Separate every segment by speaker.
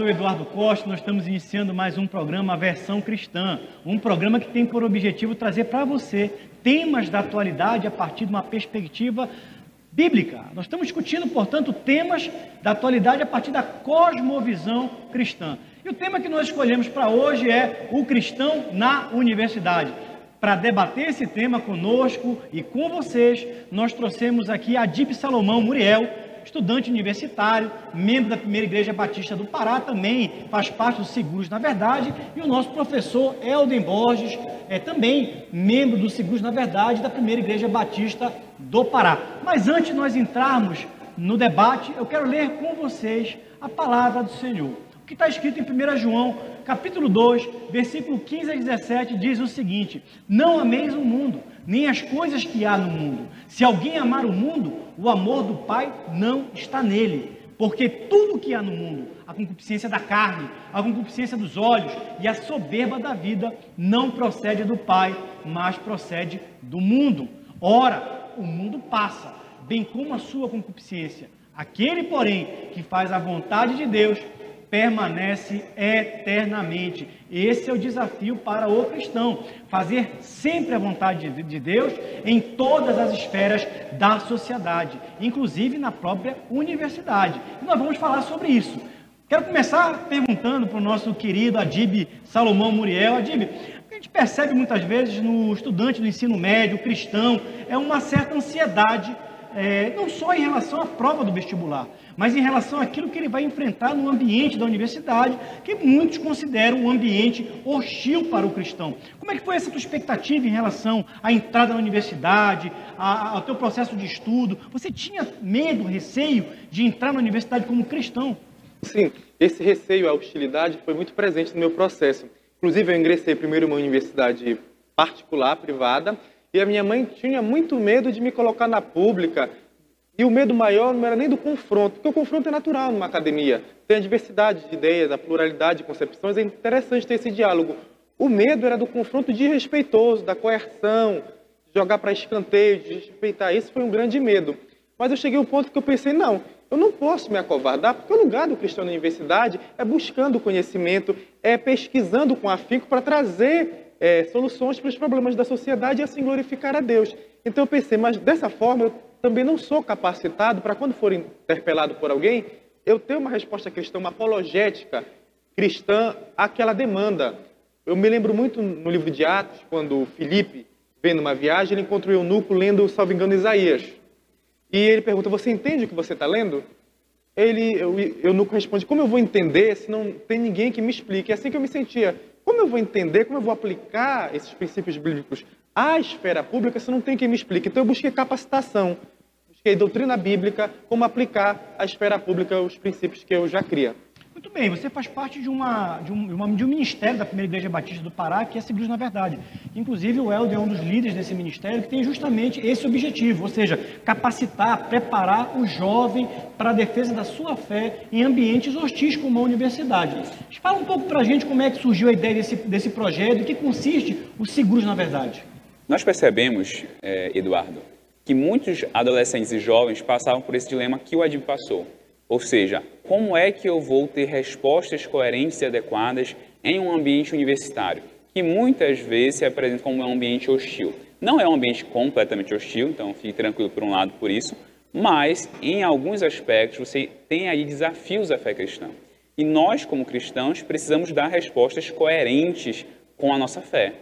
Speaker 1: Sou Eduardo Costa. Nós estamos iniciando mais um programa Versão Cristã, um programa que tem por objetivo trazer para você temas da atualidade a partir de uma perspectiva bíblica. Nós estamos discutindo, portanto, temas da atualidade a partir da cosmovisão cristã. E o tema que nós escolhemos para hoje é o cristão na universidade. Para debater esse tema conosco e com vocês, nós trouxemos aqui a Dip Salomão Muriel, estudante universitário, membro da Primeira Igreja Batista do Pará, também faz parte dos Seguros na Verdade, e o nosso professor Elden Borges, é também membro dos Seguros na Verdade da Primeira Igreja Batista do Pará. Mas antes de nós entrarmos no debate, eu quero ler com vocês a palavra do Senhor. O que está escrito em 1 João, capítulo 2, versículo 15 a 17, diz o seguinte: Não ameis o mundo, nem as coisas que há no mundo. Se alguém amar o mundo, o amor do Pai não está nele. Porque tudo que há no mundo, a concupiscência da carne, a concupiscência dos olhos e a soberba da vida, não procede do Pai, mas procede do mundo. Ora, o mundo passa, bem como a sua concupiscência. Aquele, porém, que faz a vontade de Deus, permanece eternamente. Esse é o desafio para o cristão, fazer sempre a vontade de Deus em todas as esferas da sociedade, inclusive na própria universidade. E nós vamos falar sobre isso. Quero começar perguntando para o nosso querido Adib Salomão Muriel. Adib, a gente percebe muitas vezes no estudante do ensino médio, cristão, é uma certa ansiedade, é, não só em relação à prova do vestibular, mas em relação àquilo que ele vai enfrentar no ambiente da universidade, que muitos consideram um ambiente hostil para o cristão. Como é que foi essa tua expectativa em relação à entrada na universidade, ao teu processo de estudo? Você tinha medo, receio de entrar na universidade como cristão?
Speaker 2: Sim, esse receio, a hostilidade foi muito presente no meu processo. Inclusive, eu ingressei primeiro em uma universidade particular, privada, e a minha mãe tinha muito medo de me colocar na pública, e o medo maior não era nem do confronto, porque o confronto é natural numa academia. Tem a diversidade de ideias, a pluralidade de concepções, é interessante ter esse diálogo. O medo era do confronto desrespeitoso, da coerção, jogar para escanteio, de respeitar. Isso foi um grande medo. Mas eu cheguei a um ponto que eu pensei, não, eu não posso me acovardar, porque o lugar do cristão na universidade é buscando conhecimento, é pesquisando com afinco para trazer é, soluções para os problemas da sociedade e assim glorificar a Deus. Então eu pensei, mas dessa forma eu também não sou capacitado para, quando for interpelado por alguém, eu ter uma resposta cristã, uma apologética cristã àquela demanda. Eu me lembro muito no livro de Atos, quando Filipe vem numa viagem, ele encontra o eunuco lendo, salvo engano, Isaías. E ele pergunta, você entende o que você está lendo? Ele, o eunuco responde, como eu vou entender se não tem ninguém que me explique? É assim que eu me sentia. Como eu vou entender, como eu vou aplicar esses princípios bíblicos à esfera pública se não tem quem me explique? Então eu busquei capacitação, busquei doutrina bíblica, como aplicar à esfera pública os princípios que eu já cria.
Speaker 1: Muito bem, você faz parte de, uma, de, um, de um ministério da Primeira Igreja Batista do Pará, que é Seguros na Verdade. Inclusive, o Helder é um dos líderes desse ministério que tem justamente esse objetivo, ou seja, capacitar, preparar o jovem para a defesa da sua fé em ambientes hostis como a universidade. Fala um pouco para a gente como é que surgiu a ideia desse, desse projeto e que consiste o Seguros na Verdade.
Speaker 3: Nós percebemos, eh, Eduardo, que muitos adolescentes e jovens passavam por esse dilema que o Adib passou ou seja, como é que eu vou ter respostas coerentes e adequadas em um ambiente universitário, que muitas vezes se apresenta como um ambiente hostil. Não é um ambiente completamente hostil, então fique tranquilo por um lado por isso, mas em alguns aspectos você tem aí desafios à fé cristã. E nós, como cristãos, precisamos dar respostas coerentes com a nossa fé.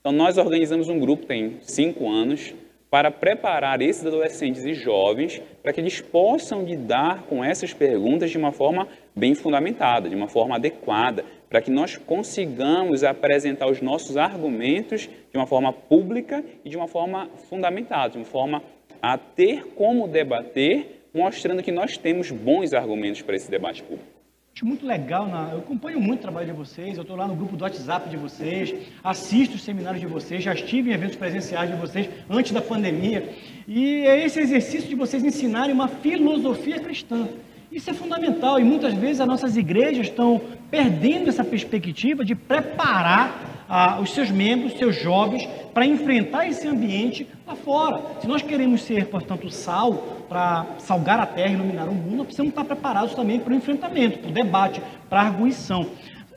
Speaker 3: Então, nós organizamos um grupo, tem cinco anos, para preparar esses adolescentes e jovens para que eles possam lidar com essas perguntas de uma forma bem fundamentada, de uma forma adequada, para que nós consigamos apresentar os nossos argumentos de uma forma pública e de uma forma fundamentada, de uma forma a ter como debater, mostrando que nós temos bons argumentos para esse debate público.
Speaker 1: Acho muito legal, na, eu acompanho muito o trabalho de vocês, eu estou lá no grupo do WhatsApp de vocês, assisto os seminários de vocês, já estive em eventos presenciais de vocês antes da pandemia, e é esse exercício de vocês ensinarem uma filosofia cristã. Isso é fundamental e muitas vezes as nossas igrejas estão perdendo essa perspectiva de preparar ah, os seus membros, seus jovens, para enfrentar esse ambiente lá fora. Se nós queremos ser, portanto, sal para salgar a terra e iluminar o mundo, nós precisamos estar preparados também para o enfrentamento, para o debate, para a arguição.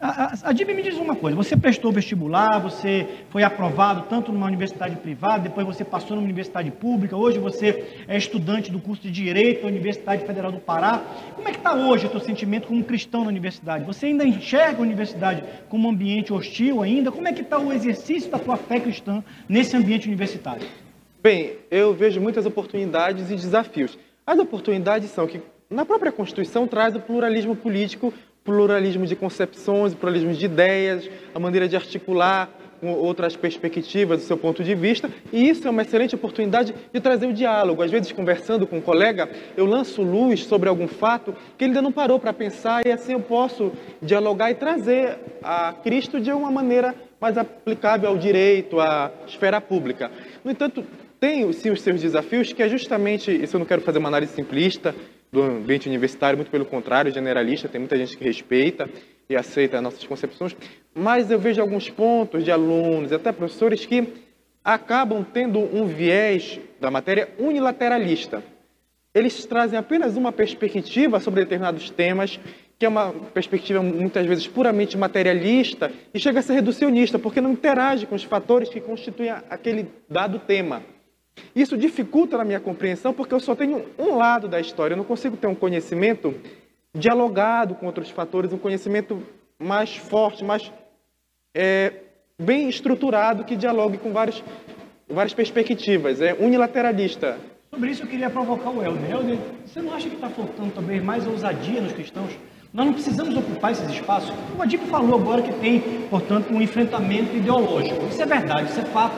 Speaker 1: A, a, Dib me diz uma coisa: você prestou vestibular, você foi aprovado tanto numa universidade privada, depois você passou numa universidade pública, hoje você é estudante do curso de Direito da Universidade Federal do Pará. Como é que está hoje o seu sentimento como cristão na universidade? Você ainda enxerga a universidade como um ambiente hostil ainda? Como é que está o exercício da tua fé cristã nesse ambiente universitário?
Speaker 2: Bem, eu vejo muitas oportunidades e desafios. As oportunidades são que na própria Constituição traz o pluralismo político pluralismo de concepções, pluralismo de ideias, a maneira de articular outras perspectivas do seu ponto de vista, e isso é uma excelente oportunidade de trazer o diálogo. Às vezes, conversando com um colega, eu lanço luz sobre algum fato que ele ainda não parou para pensar, e assim eu posso dialogar e trazer a Cristo de uma maneira mais aplicável ao direito, à esfera pública. No entanto, tem sim os seus desafios, que é justamente, isso eu não quero fazer uma análise simplista, do ambiente universitário, muito pelo contrário, generalista, tem muita gente que respeita e aceita as nossas concepções, mas eu vejo alguns pontos de alunos e até professores que acabam tendo um viés da matéria unilateralista. Eles trazem apenas uma perspectiva sobre determinados temas, que é uma perspectiva muitas vezes puramente materialista e chega a ser reducionista, porque não interage com os fatores que constituem aquele dado tema. Isso dificulta na minha compreensão porque eu só tenho um lado da história, eu não consigo ter um conhecimento dialogado com outros fatores, um conhecimento mais forte, mais é, bem estruturado, que dialogue com várias, perspectivas. É unilateralista.
Speaker 1: Sobre isso eu queria provocar o Helder. Helder, você não acha que está faltando também mais ousadia nos cristãos? Nós não precisamos ocupar esses espaços. O Adipo falou agora que tem, portanto, um enfrentamento ideológico. Isso é verdade, isso é fato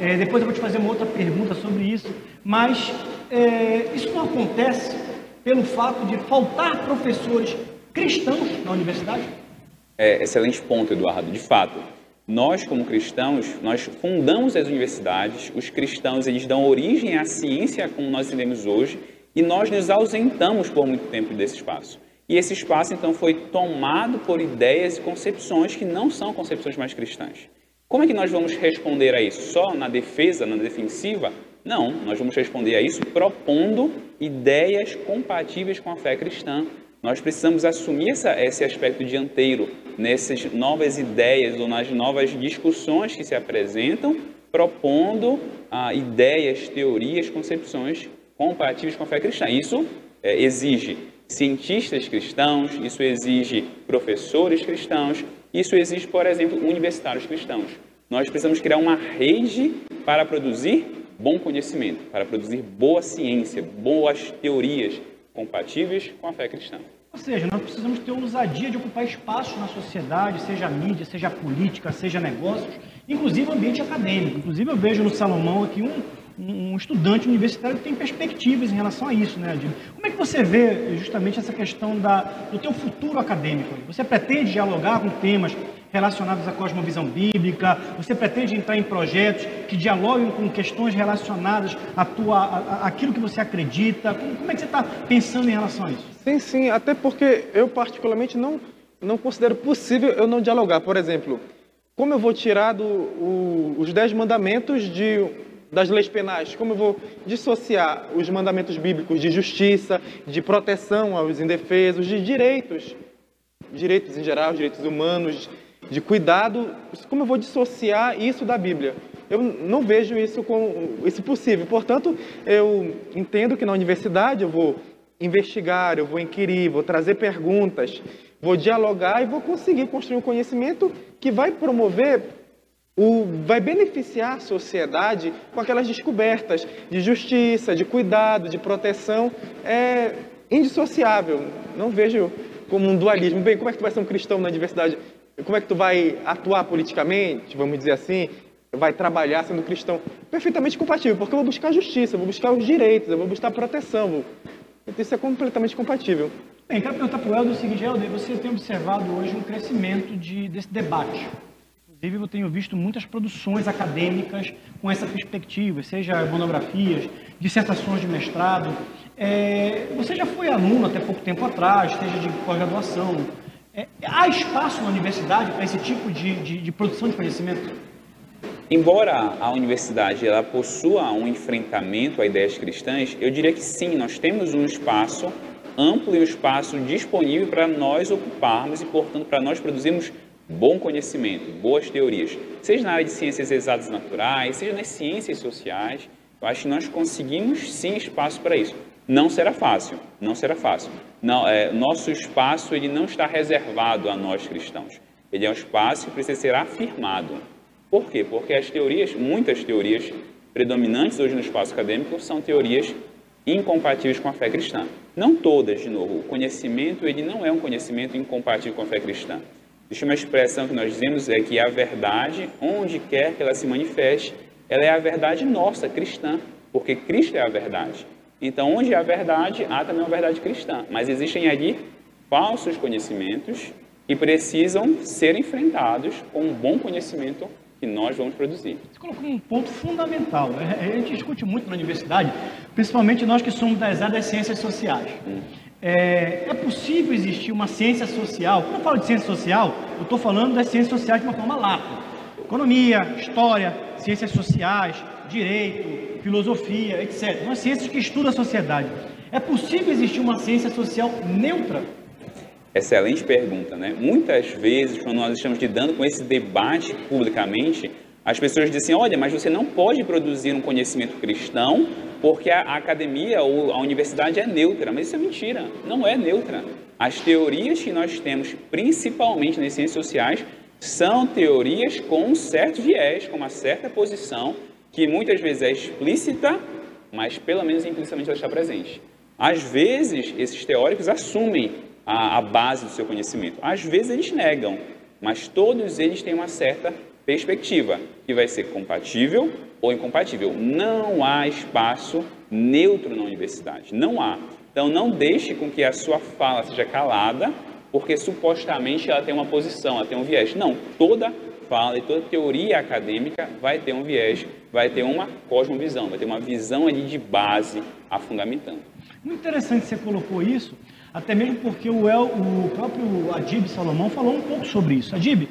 Speaker 1: é, depois eu vou te fazer uma outra pergunta sobre isso, mas é, isso não acontece pelo fato de faltar professores cristãos na universidade?
Speaker 3: É, excelente ponto, Eduardo. De fato, nós como cristãos, nós fundamos as universidades, os cristãos eles dão origem à ciência como nós entendemos hoje, e nós nos ausentamos por muito tempo desse espaço. E esse espaço então foi tomado por ideias e concepções que não são concepções mais cristãs. Como é que nós vamos responder a isso? Só na defesa, na defensiva? Não, nós vamos responder a isso propondo ideias compatíveis com a fé cristã. Nós precisamos assumir essa, esse aspecto dianteiro nessas novas ideias ou nas novas discussões que se apresentam, propondo ah, ideias, teorias, concepções compatíveis com a fé cristã. Isso é, exige cientistas cristãos, isso exige professores cristãos, isso exige, por exemplo, universitários cristãos. Nós precisamos criar uma rede para produzir bom conhecimento, para produzir boa ciência, boas teorias compatíveis com a fé cristã.
Speaker 1: Ou seja, nós precisamos ter ousadia de ocupar espaço na sociedade, seja mídia, seja política, seja negócios, inclusive ambiente acadêmico. Inclusive eu vejo no Salomão aqui um, um estudante universitário que tem perspectivas em relação a isso, né, Adilho? Como é que você vê justamente essa questão da, do teu futuro acadêmico? Você pretende dialogar com temas relacionados à cosmovisão bíblica? Você pretende entrar em projetos que dialoguem com questões relacionadas à tua, à, àquilo que você acredita? Como, como é que você está pensando em relação a isso?
Speaker 2: Sim, sim, até porque eu particularmente não, não considero possível eu não dialogar. Por exemplo, como eu vou tirar do, o, os dez mandamentos de das leis penais? Como eu vou dissociar os mandamentos bíblicos de justiça, de proteção aos indefesos, de direitos, direitos em geral, direitos humanos, de cuidado? Como eu vou dissociar isso da Bíblia? Eu não vejo isso como isso possível. Portanto, eu entendo que na universidade eu vou investigar, eu vou inquirir, vou trazer perguntas, vou dialogar e vou conseguir construir um conhecimento que vai promover o, vai beneficiar a sociedade com aquelas descobertas de justiça, de cuidado, de proteção, é indissociável. Não vejo como um dualismo. Bem, como é que tu vai ser um cristão na diversidade? Como é que tu vai atuar politicamente, vamos dizer assim? Vai trabalhar sendo cristão? Perfeitamente compatível, porque eu vou buscar justiça, eu vou buscar os direitos, eu vou buscar proteção. Então, isso é completamente compatível.
Speaker 1: Bem, quero perguntar para o Helder o seguinte, Helder, você tem observado hoje um crescimento de, desse debate Inclusive, eu tenho visto muitas produções acadêmicas com essa perspectiva, seja monografias, dissertações de mestrado. É, você já foi aluno até pouco tempo atrás, seja de pós-graduação. É, há espaço na universidade para esse tipo de, de, de, produção de conhecimento?
Speaker 3: Embora a universidade ela possua um enfrentamento a ideias cristãs, eu diria que sim, nós temos um espaço amplo e um espaço disponível para nós ocuparmos e, portanto, para nós produzirmos bom conhecimento, boas teorias, seja na área de ciências exatas naturais, seja nas ciências sociais. Eu acho que nós conseguimos sim espaço para isso. Não será fácil, não será fácil. Não, é, nosso espaço ele não está reservado a nós cristãos. Ele é um espaço que precisa ser afirmado. Por quê? Porque as teorias, muitas teorias predominantes hoje no espaço acadêmico são teorias incompatíveis com a fé cristã. Não todas, de novo. O conhecimento ele não é um conhecimento incompatível com a fé cristã. Existe uma expressão que nós dizemos é que a verdade, onde quer que ela se manifeste, ela é a verdade nossa, cristã, porque Cristo é a verdade. Então, onde há verdade, há também uma verdade cristã. Mas existem ali falsos conhecimentos que precisam ser enfrentados com um bom conhecimento que nós vamos produzir.
Speaker 1: Você colocou um ponto fundamental. Né? A gente discute muito na universidade, principalmente nós que somos das áreas das ciências sociais. Hum. É, é, possível existir uma ciência social? Quando eu falo de ciência social, eu estou falando das ciências sociais de uma forma lata. Economia, história, ciências sociais, direito, filosofia, etc. São ciências que estudam a sociedade. É possível existir uma ciência social neutra?
Speaker 3: Excelente pergunta, né? Muitas vezes, quando nós estamos lidando com esse debate publicamente, as pessoas dizem: olha, mas você não pode produzir um conhecimento cristão porque a academia ou a universidade é neutra. Mas isso é mentira, não é neutra. As teorias que nós temos, principalmente nas ciências sociais, são teorias com um certo viés, com uma certa posição, que muitas vezes é explícita, mas pelo menos implicitamente ela está presente. Às vezes, esses teóricos assumem a, a base do seu conhecimento. Às vezes eles negam, mas todos eles têm uma certa perspectiva, que vai ser compatível ou incompatível. Não há espaço neutro na universidade, não há. Então não deixe com que a sua fala seja calada, porque supostamente ela tem uma posição, ela tem um viés. Não, toda fala e toda teoria acadêmica vai ter um viés, vai ter uma cosmovisão, vai ter uma visão ali de base a fundamentando.
Speaker 1: Muito interessante você colocou isso, até mesmo porque o, El, o próprio Adib Salomão falou um pouco sobre isso. Adib,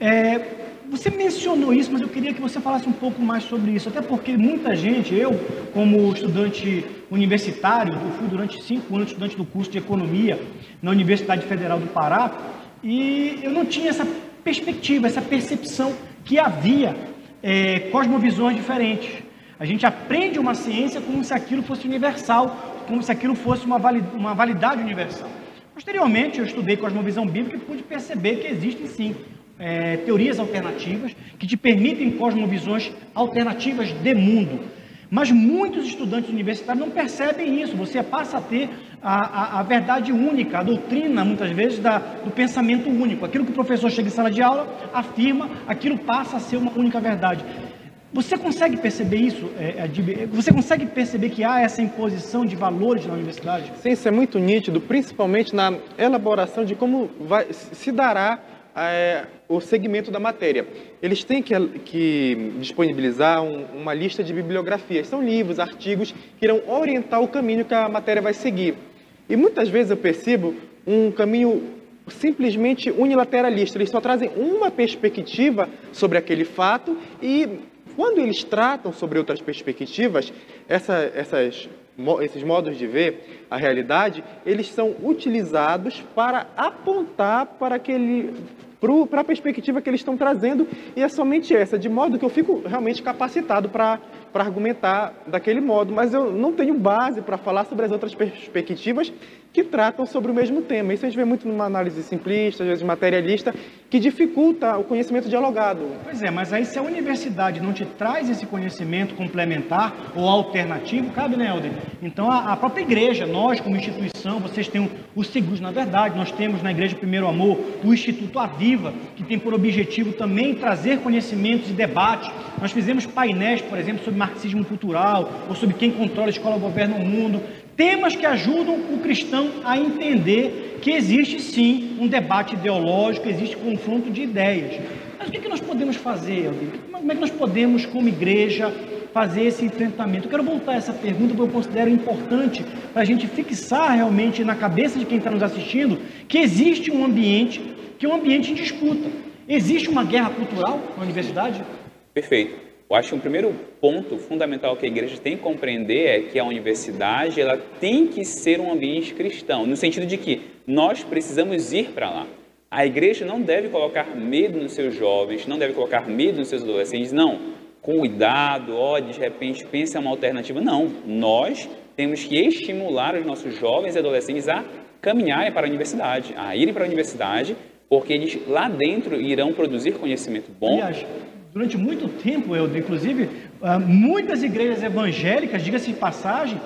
Speaker 1: é, você mencionou isso, mas eu queria que você falasse um pouco mais sobre isso. Até porque muita gente, eu, como estudante universitário, eu fui durante cinco anos estudante do curso de Economia na Universidade Federal do Pará, e eu não tinha essa perspectiva, essa percepção que havia é, cosmovisões diferentes. A gente aprende uma ciência como se aquilo fosse universal, como se aquilo fosse uma, uma validade universal. Posteriormente, eu estudei cosmovisão bíblica e pude perceber que existem sim é, teorias alternativas que te permitem cosmovisões alternativas de mundo. Mas muitos estudantes universitários não percebem isso. Você passa a ter a, a, a verdade única, a doutrina, muitas vezes, da, do pensamento único. Aquilo que o professor chega em sala de aula afirma, aquilo passa a ser uma única verdade. Você consegue perceber isso, é, é Você consegue perceber que há essa imposição de valores na universidade?
Speaker 2: Sim, isso é muito nítido, principalmente na elaboração de como vai, se dará é, o segmento da matéria. Eles têm que, que disponibilizar um, uma lista de bibliografias. São livros, artigos que irão orientar o caminho que a matéria vai seguir. E muitas vezes eu percebo um caminho simplesmente unilateralista. Eles só trazem uma perspectiva sobre aquele fato e quando eles tratam sobre outras perspectivas, essa, essas, esses modos de ver a realidade, eles são utilizados para apontar para aquele para a perspectiva que eles estão trazendo, e é somente essa, de modo que eu fico realmente capacitado para argumentar daquele modo, mas eu não tenho base para falar sobre as outras perspectivas que tratam sobre o mesmo tema. Isso a gente vê muito numa análise simplista, às vezes materialista, que dificulta o conhecimento dialogado.
Speaker 1: Pois é, mas aí se a universidade não te traz esse conhecimento complementar ou alternativo, cabe, né, Helder? Então a, a, própria igreja, nós como instituição, vocês têm os seguros na verdade, nós temos na Igreja Primeiro Amor o Instituto Aviva, que tem por objetivo também trazer conhecimentos e debates. Nós fizemos painéis, por exemplo, sobre marxismo cultural, ou sobre quem controla a escola governa o mundo. Temas que ajudam o cristão a entender que existe sim um debate ideológico, existe confronto de ideias. Mas o que, é nós podemos fazer, Como é que nós podemos, como igreja, fazer esse enfrentamento? Eu quero voltar a essa pergunta porque eu considero importante para a gente fixar realmente na cabeça de quem está nos assistindo que existe um ambiente que é um ambiente em disputa. Existe uma guerra cultural na universidade?
Speaker 3: Perfeito. Eu acho que o primeiro ponto fundamental que a igreja tem que compreender é que a universidade ela tem que ser um ambiente cristão, no sentido de que nós precisamos ir para lá. A igreja não deve colocar medo nos seus jovens, não deve colocar medo nos seus adolescentes, não. Cuidado, ó, de repente pensa uma alternativa. Não, nós temos que estimular os nossos jovens e adolescentes a caminharem para a universidade, a irem para a universidade, porque eles lá dentro irão produzir conhecimento bom.
Speaker 1: Durante muito tempo, eu, inclusive, ah, muitas igrejas evangélicas, diga-se de passagem,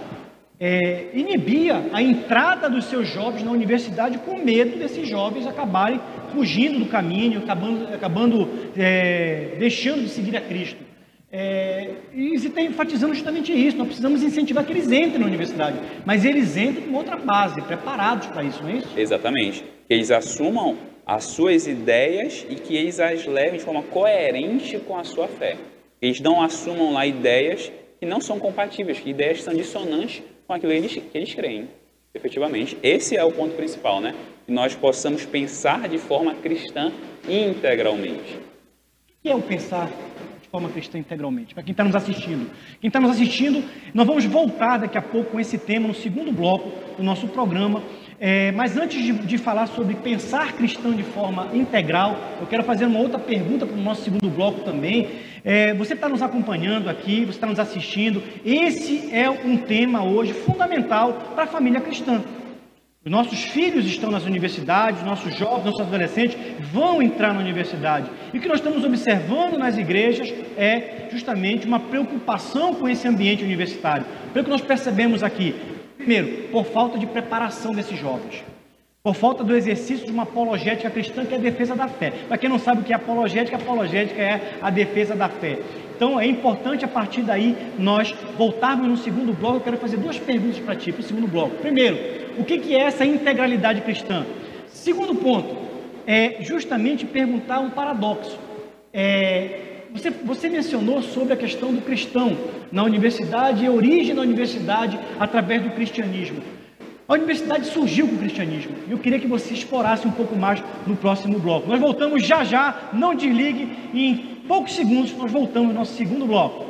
Speaker 1: é, inibia a entrada dos seus jovens na universidade com medo desses jovens acabarem fugindo do caminho, acabando, acabando é, deixando de seguir a Cristo. É, e se está enfatizando justamente isso. Nós precisamos incentivar que eles entrem na universidade, mas eles entrem com outra base, preparados para isso, não é isso?
Speaker 3: Exatamente. Que eles assumam as suas ideias e que eles as levem de forma coerente com a sua fé. Eles não assumam lá ideias que não são compatíveis, que ideias são dissonantes com aquilo que eles, que eles creem, efetivamente. Esse é o ponto principal, né? Que nós possamos pensar de forma cristã integralmente.
Speaker 1: O que é o pensar de forma cristã integralmente? Para quem está nos assistindo. Quem está nos assistindo, nós vamos voltar daqui a pouco com esse tema no segundo bloco do nosso programa. É, mas antes de, de, falar sobre pensar cristão de forma integral, eu quero fazer uma outra pergunta para o nosso segundo bloco também. É, você está nos acompanhando aqui, você está nos assistindo. Esse é um tema hoje fundamental para a família cristã. Os nossos filhos estão nas universidades, nossos jovens, nossos adolescentes vão entrar na universidade. E o que nós estamos observando nas igrejas é justamente uma preocupação com esse ambiente universitário. Pelo que nós percebemos aqui, Primeiro, por falta de preparação desses jovens. Por falta do exercício de uma apologética cristã, que é a defesa da fé. Para quem não sabe o que é apologética, apologética é a defesa da fé. Então é importante a partir daí nós voltarmos no segundo bloco. Eu quero fazer duas perguntas para ti, para o segundo bloco. Primeiro, o que, é essa integralidade cristã? Segundo ponto, é justamente perguntar um paradoxo. É, você, você mencionou sobre a questão do cristão na universidade e a origem da universidade através do cristianismo. A universidade surgiu com o cristianismo e eu queria que você explorasse um pouco mais no próximo bloco. Nós voltamos já já, não desligue, e em poucos segundos nós voltamos no nosso segundo bloco.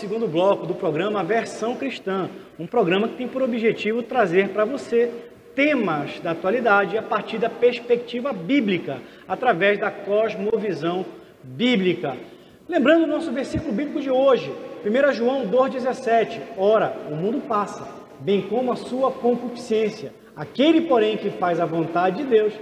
Speaker 1: Segundo bloco do programa Versão Cristã, um programa que tem por objetivo trazer para você temas da atualidade a partir da perspectiva bíblica, através da cosmovisão bíblica. Lembrando o nosso versículo bíblico de hoje, 1 João 2,17: Ora, o mundo passa, bem como a sua concupiscência. Aquele, porém, que faz a vontade de Deus,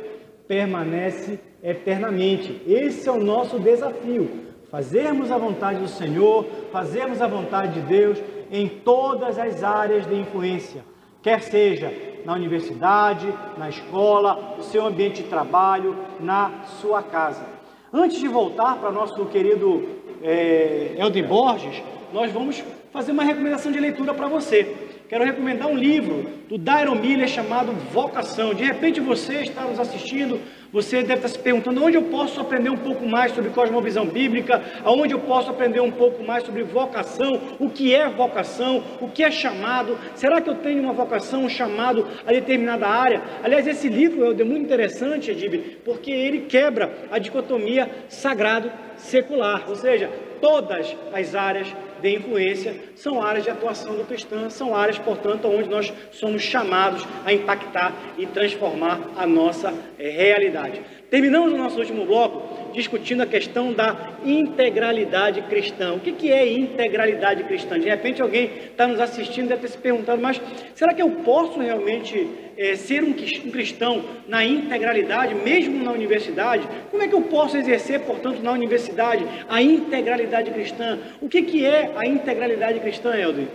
Speaker 1: permanece eternamente. Esse é o nosso desafio fazermos a vontade do Senhor, fazermos a vontade de Deus em todas as áreas de influência, quer seja na universidade, na escola, no seu ambiente de trabalho, na sua casa. Antes de voltar para nosso querido é, Elden Borges, nós vamos fazer uma recomendação de leitura para você. Quero recomendar um livro do Dairon Miller chamado Vocação. De repente você está nos assistindo, você deve estar se perguntando onde eu posso aprender um pouco mais sobre cosmovisão bíblica, aonde eu posso aprender um pouco mais sobre vocação, o que é vocação, o que é chamado, será que eu tenho uma vocação, um chamado a determinada área? Aliás, esse livro é muito interessante, Edib, porque ele quebra a dicotomia sagrado-secular, ou seja, todas as áreas de influência são áreas de atuação do cristão, são áreas, portanto, onde nós somos chamados a impactar e transformar a nossa eh, realidade. Terminamos o nosso último bloco discutindo a questão da integralidade cristã. O que, que é integralidade cristã? De repente alguém está nos assistindo deve ter se perguntado, mas será que eu posso realmente é, ser um, cristão na integralidade, mesmo na universidade? Como é que eu posso exercer, portanto, na universidade a integralidade cristã? O que, que é a integralidade cristã, Helder?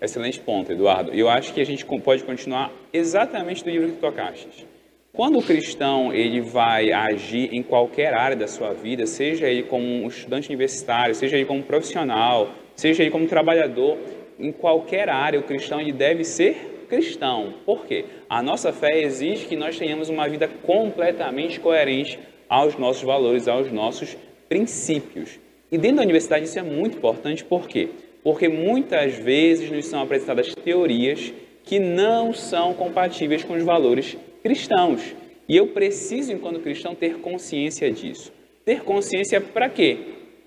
Speaker 3: Excelente ponto, Eduardo. E eu acho que a gente pode continuar exatamente do livro que tocaste. Quando o cristão ele vai agir em qualquer área da sua vida, seja ele como um estudante universitário, seja ele como profissional, seja ele como trabalhador, em qualquer área o cristão ele deve ser cristão. Por quê? A nossa fé exige que nós tenhamos uma vida completamente coerente aos nossos valores, aos nossos princípios. E dentro da universidade isso é muito importante, por quê? Porque muitas vezes nos são apresentadas teorias que não são compatíveis com os valores cristãos. E eu preciso, enquanto cristão, ter consciência disso. Ter consciência para quê?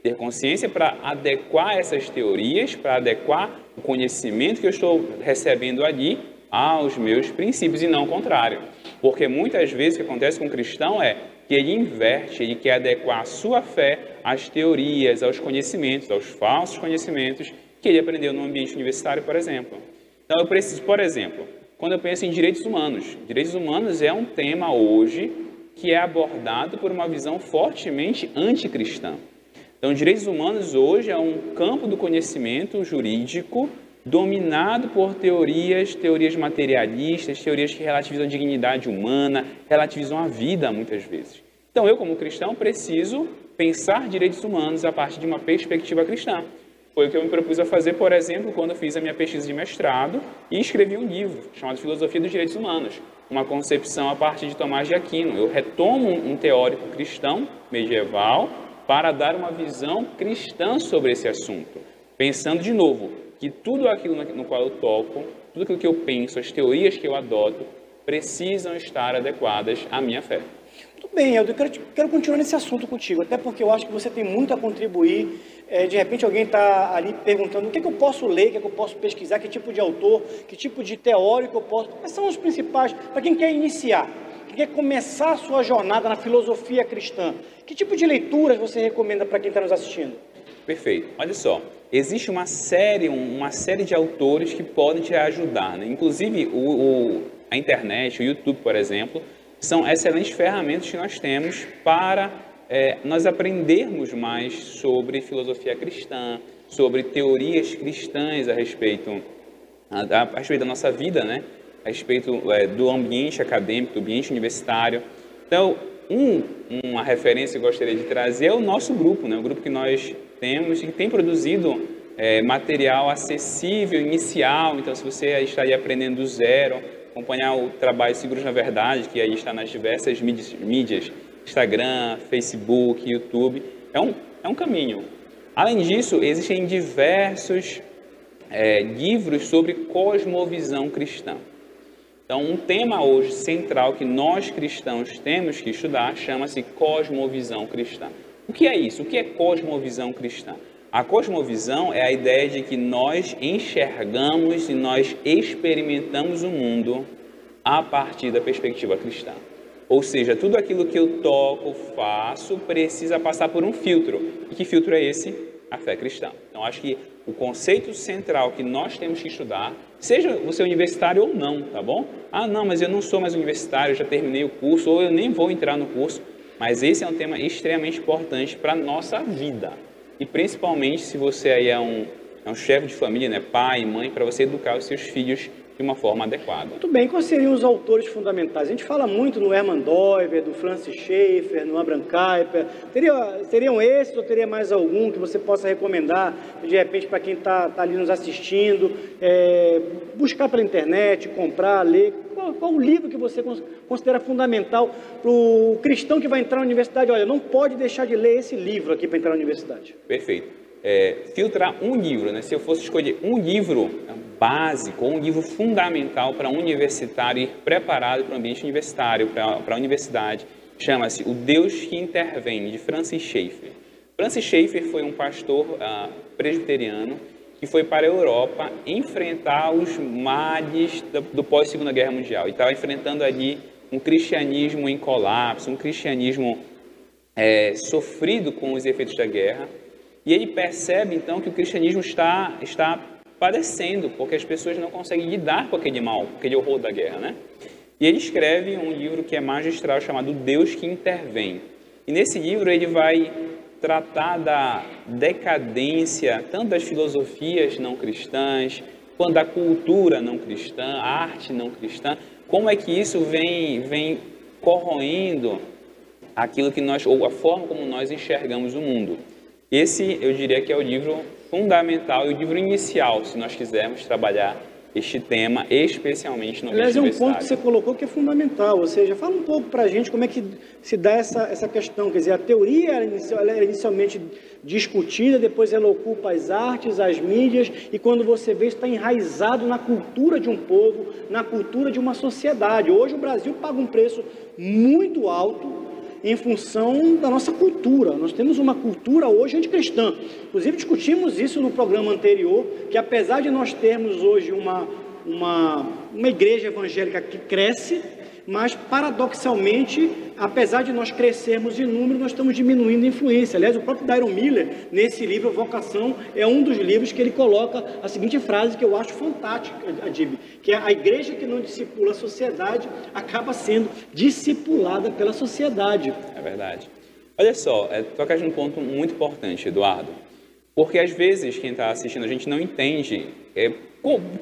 Speaker 3: Ter consciência para adequar essas teorias, para adequar o conhecimento que eu estou recebendo ali aos meus princípios e não o contrário. Porque muitas vezes o que acontece com o cristão é que ele inverte, ele quer adequar a sua fé às teorias, aos conhecimentos, aos falsos conhecimentos que ele aprendeu no ambiente universitário, por exemplo. Então eu preciso, por exemplo, quando eu penso em direitos humanos. Direitos humanos é um tema hoje que é abordado por uma visão fortemente anticristã. Então, direitos humanos hoje é um campo do conhecimento jurídico dominado por teorias, teorias materialistas, teorias que relativizam a dignidade humana, relativizam a vida muitas vezes. Então, eu como cristão preciso pensar direitos humanos a partir de uma perspectiva cristã. Foi o que eu me propus a fazer, por exemplo, quando fiz a minha pesquisa de mestrado e escrevi um livro chamado Filosofia dos Direitos Humanos, uma concepção a partir de Tomás de Aquino. Eu retomo um teórico cristão medieval para dar uma visão cristã sobre esse assunto, pensando de novo que tudo aquilo no qual eu toco, tudo aquilo que eu penso, as teorias que eu adoto, precisam estar adequadas à minha fé.
Speaker 1: Muito bem, Eldo, eu quero, quero continuar nesse assunto contigo, até porque eu acho que você tem muito a contribuir é, de repente alguém está ali perguntando o que, é que, eu posso ler, o que, é que eu posso pesquisar, que tipo de autor, que tipo de teórico eu posso. Quais são os principais para quem quer iniciar, quem quer começar a sua jornada na filosofia cristã? Que tipo de leituras você recomenda para quem está nos assistindo?
Speaker 3: Perfeito. Olha só, existe uma série, uma série de autores que podem te ajudar. Né? Inclusive o, o, a internet, o YouTube, por exemplo, são excelentes ferramentas que nós temos para é, nós aprendermos mais sobre filosofia cristã, sobre teorias cristãs a respeito, a, a respeito da nossa vida, né? a respeito é, do ambiente acadêmico, do ambiente universitário. Então, um, uma referência que eu gostaria de trazer é o nosso grupo, né? o grupo que nós temos e que tem produzido é, material acessível, inicial. Então, se você está aí aprendendo do zero, acompanhar o trabalho Seguros na Verdade, que aí está nas diversas mídias, mídias Instagram, Facebook, YouTube, é um, é um caminho. Além disso, existem diversos é, livros sobre cosmovisão cristã. Então, um tema hoje central que nós cristãos temos que estudar chama-se cosmovisão cristã. O que é isso? O que é cosmovisão cristã? A cosmovisão é a ideia de que nós enxergamos e nós experimentamos o mundo a partir da perspectiva cristã. Ou seja, tudo aquilo que eu toco, faço, precisa passar por um filtro. E que filtro é esse? A fé cristã. Então, acho que o conceito central que nós temos que estudar, seja você universitário ou não, tá bom? Ah, não, mas eu não sou mais universitário, já terminei o curso, ou eu nem vou entrar no curso. Mas esse é um tema extremamente importante para a nossa vida. E principalmente se você aí é um, é um chefe de família, né, pai, mãe, para você educar os seus filhos de uma forma adequada.
Speaker 1: Muito bem, quais seriam os autores fundamentais? A gente fala muito no Hermann Doiver, do Francis Schaeffer, no Abraham Kuyper. Teria, seriam esses ou teria mais algum que você possa recomendar, de repente, para quem está tá ali nos assistindo, é, buscar pela internet, comprar, ler? Qual, qual o livro que você considera fundamental para o cristão que vai entrar na universidade? Olha, não pode deixar de ler esse livro aqui para entrar na universidade.
Speaker 3: Perfeito. É, filtrar um livro, né? se eu fosse escolher um livro básico, um livro fundamental para um universitário ir preparado para o ambiente universitário, para, a universidade, chama-se O Deus que Intervém, de Francis Schaeffer. Francis Schaeffer foi um pastor uh, presbiteriano que foi para a Europa enfrentar os males do, do pós-Segunda Guerra Mundial. E estava enfrentando ali um cristianismo em colapso, um cristianismo é, sofrido com os efeitos da guerra. E ele percebe então que o cristianismo está, está padecendo, porque as pessoas não conseguem lidar com aquele mal, aquele horror da guerra, né? E ele escreve um livro que é magistral chamado Deus que Intervém. E nesse livro ele vai tratar da decadência tanto das filosofias não cristãs, quanto da cultura não cristã, a arte não cristã, como é que isso vem, vem corroendo aquilo que nós, ou a forma como nós enxergamos o mundo. Esse, eu diria que é o livro fundamental e o livro inicial, se nós quisermos trabalhar este tema, especialmente no
Speaker 1: Aliás, é um ponto que você colocou que é fundamental, ou seja, fala um pouco para a gente como é que se dá essa, essa questão, quer dizer, a teoria ela era inicialmente discutida, depois ela ocupa as artes, as mídias, e quando você vê, está enraizado na cultura de um povo, na cultura de uma sociedade. Hoje o Brasil paga um preço muito alto em função da nossa cultura. Nós temos uma cultura hoje anticristã. Inclusive, discutimos isso no programa anterior, que apesar de nós termos hoje uma, uma, uma igreja evangélica que cresce, mas paradoxalmente, apesar de nós crescermos em número, nós estamos diminuindo a influência. Aliás, o próprio Dairon Miller, nesse livro Vocação, é um dos livros que ele coloca a seguinte frase que eu acho fantástica, Adib, que é a igreja que não discipula a sociedade acaba sendo discipulada pela sociedade.
Speaker 3: É verdade. Olha só, é, toca num ponto muito importante, Eduardo, porque às vezes quem está assistindo a gente não entende é,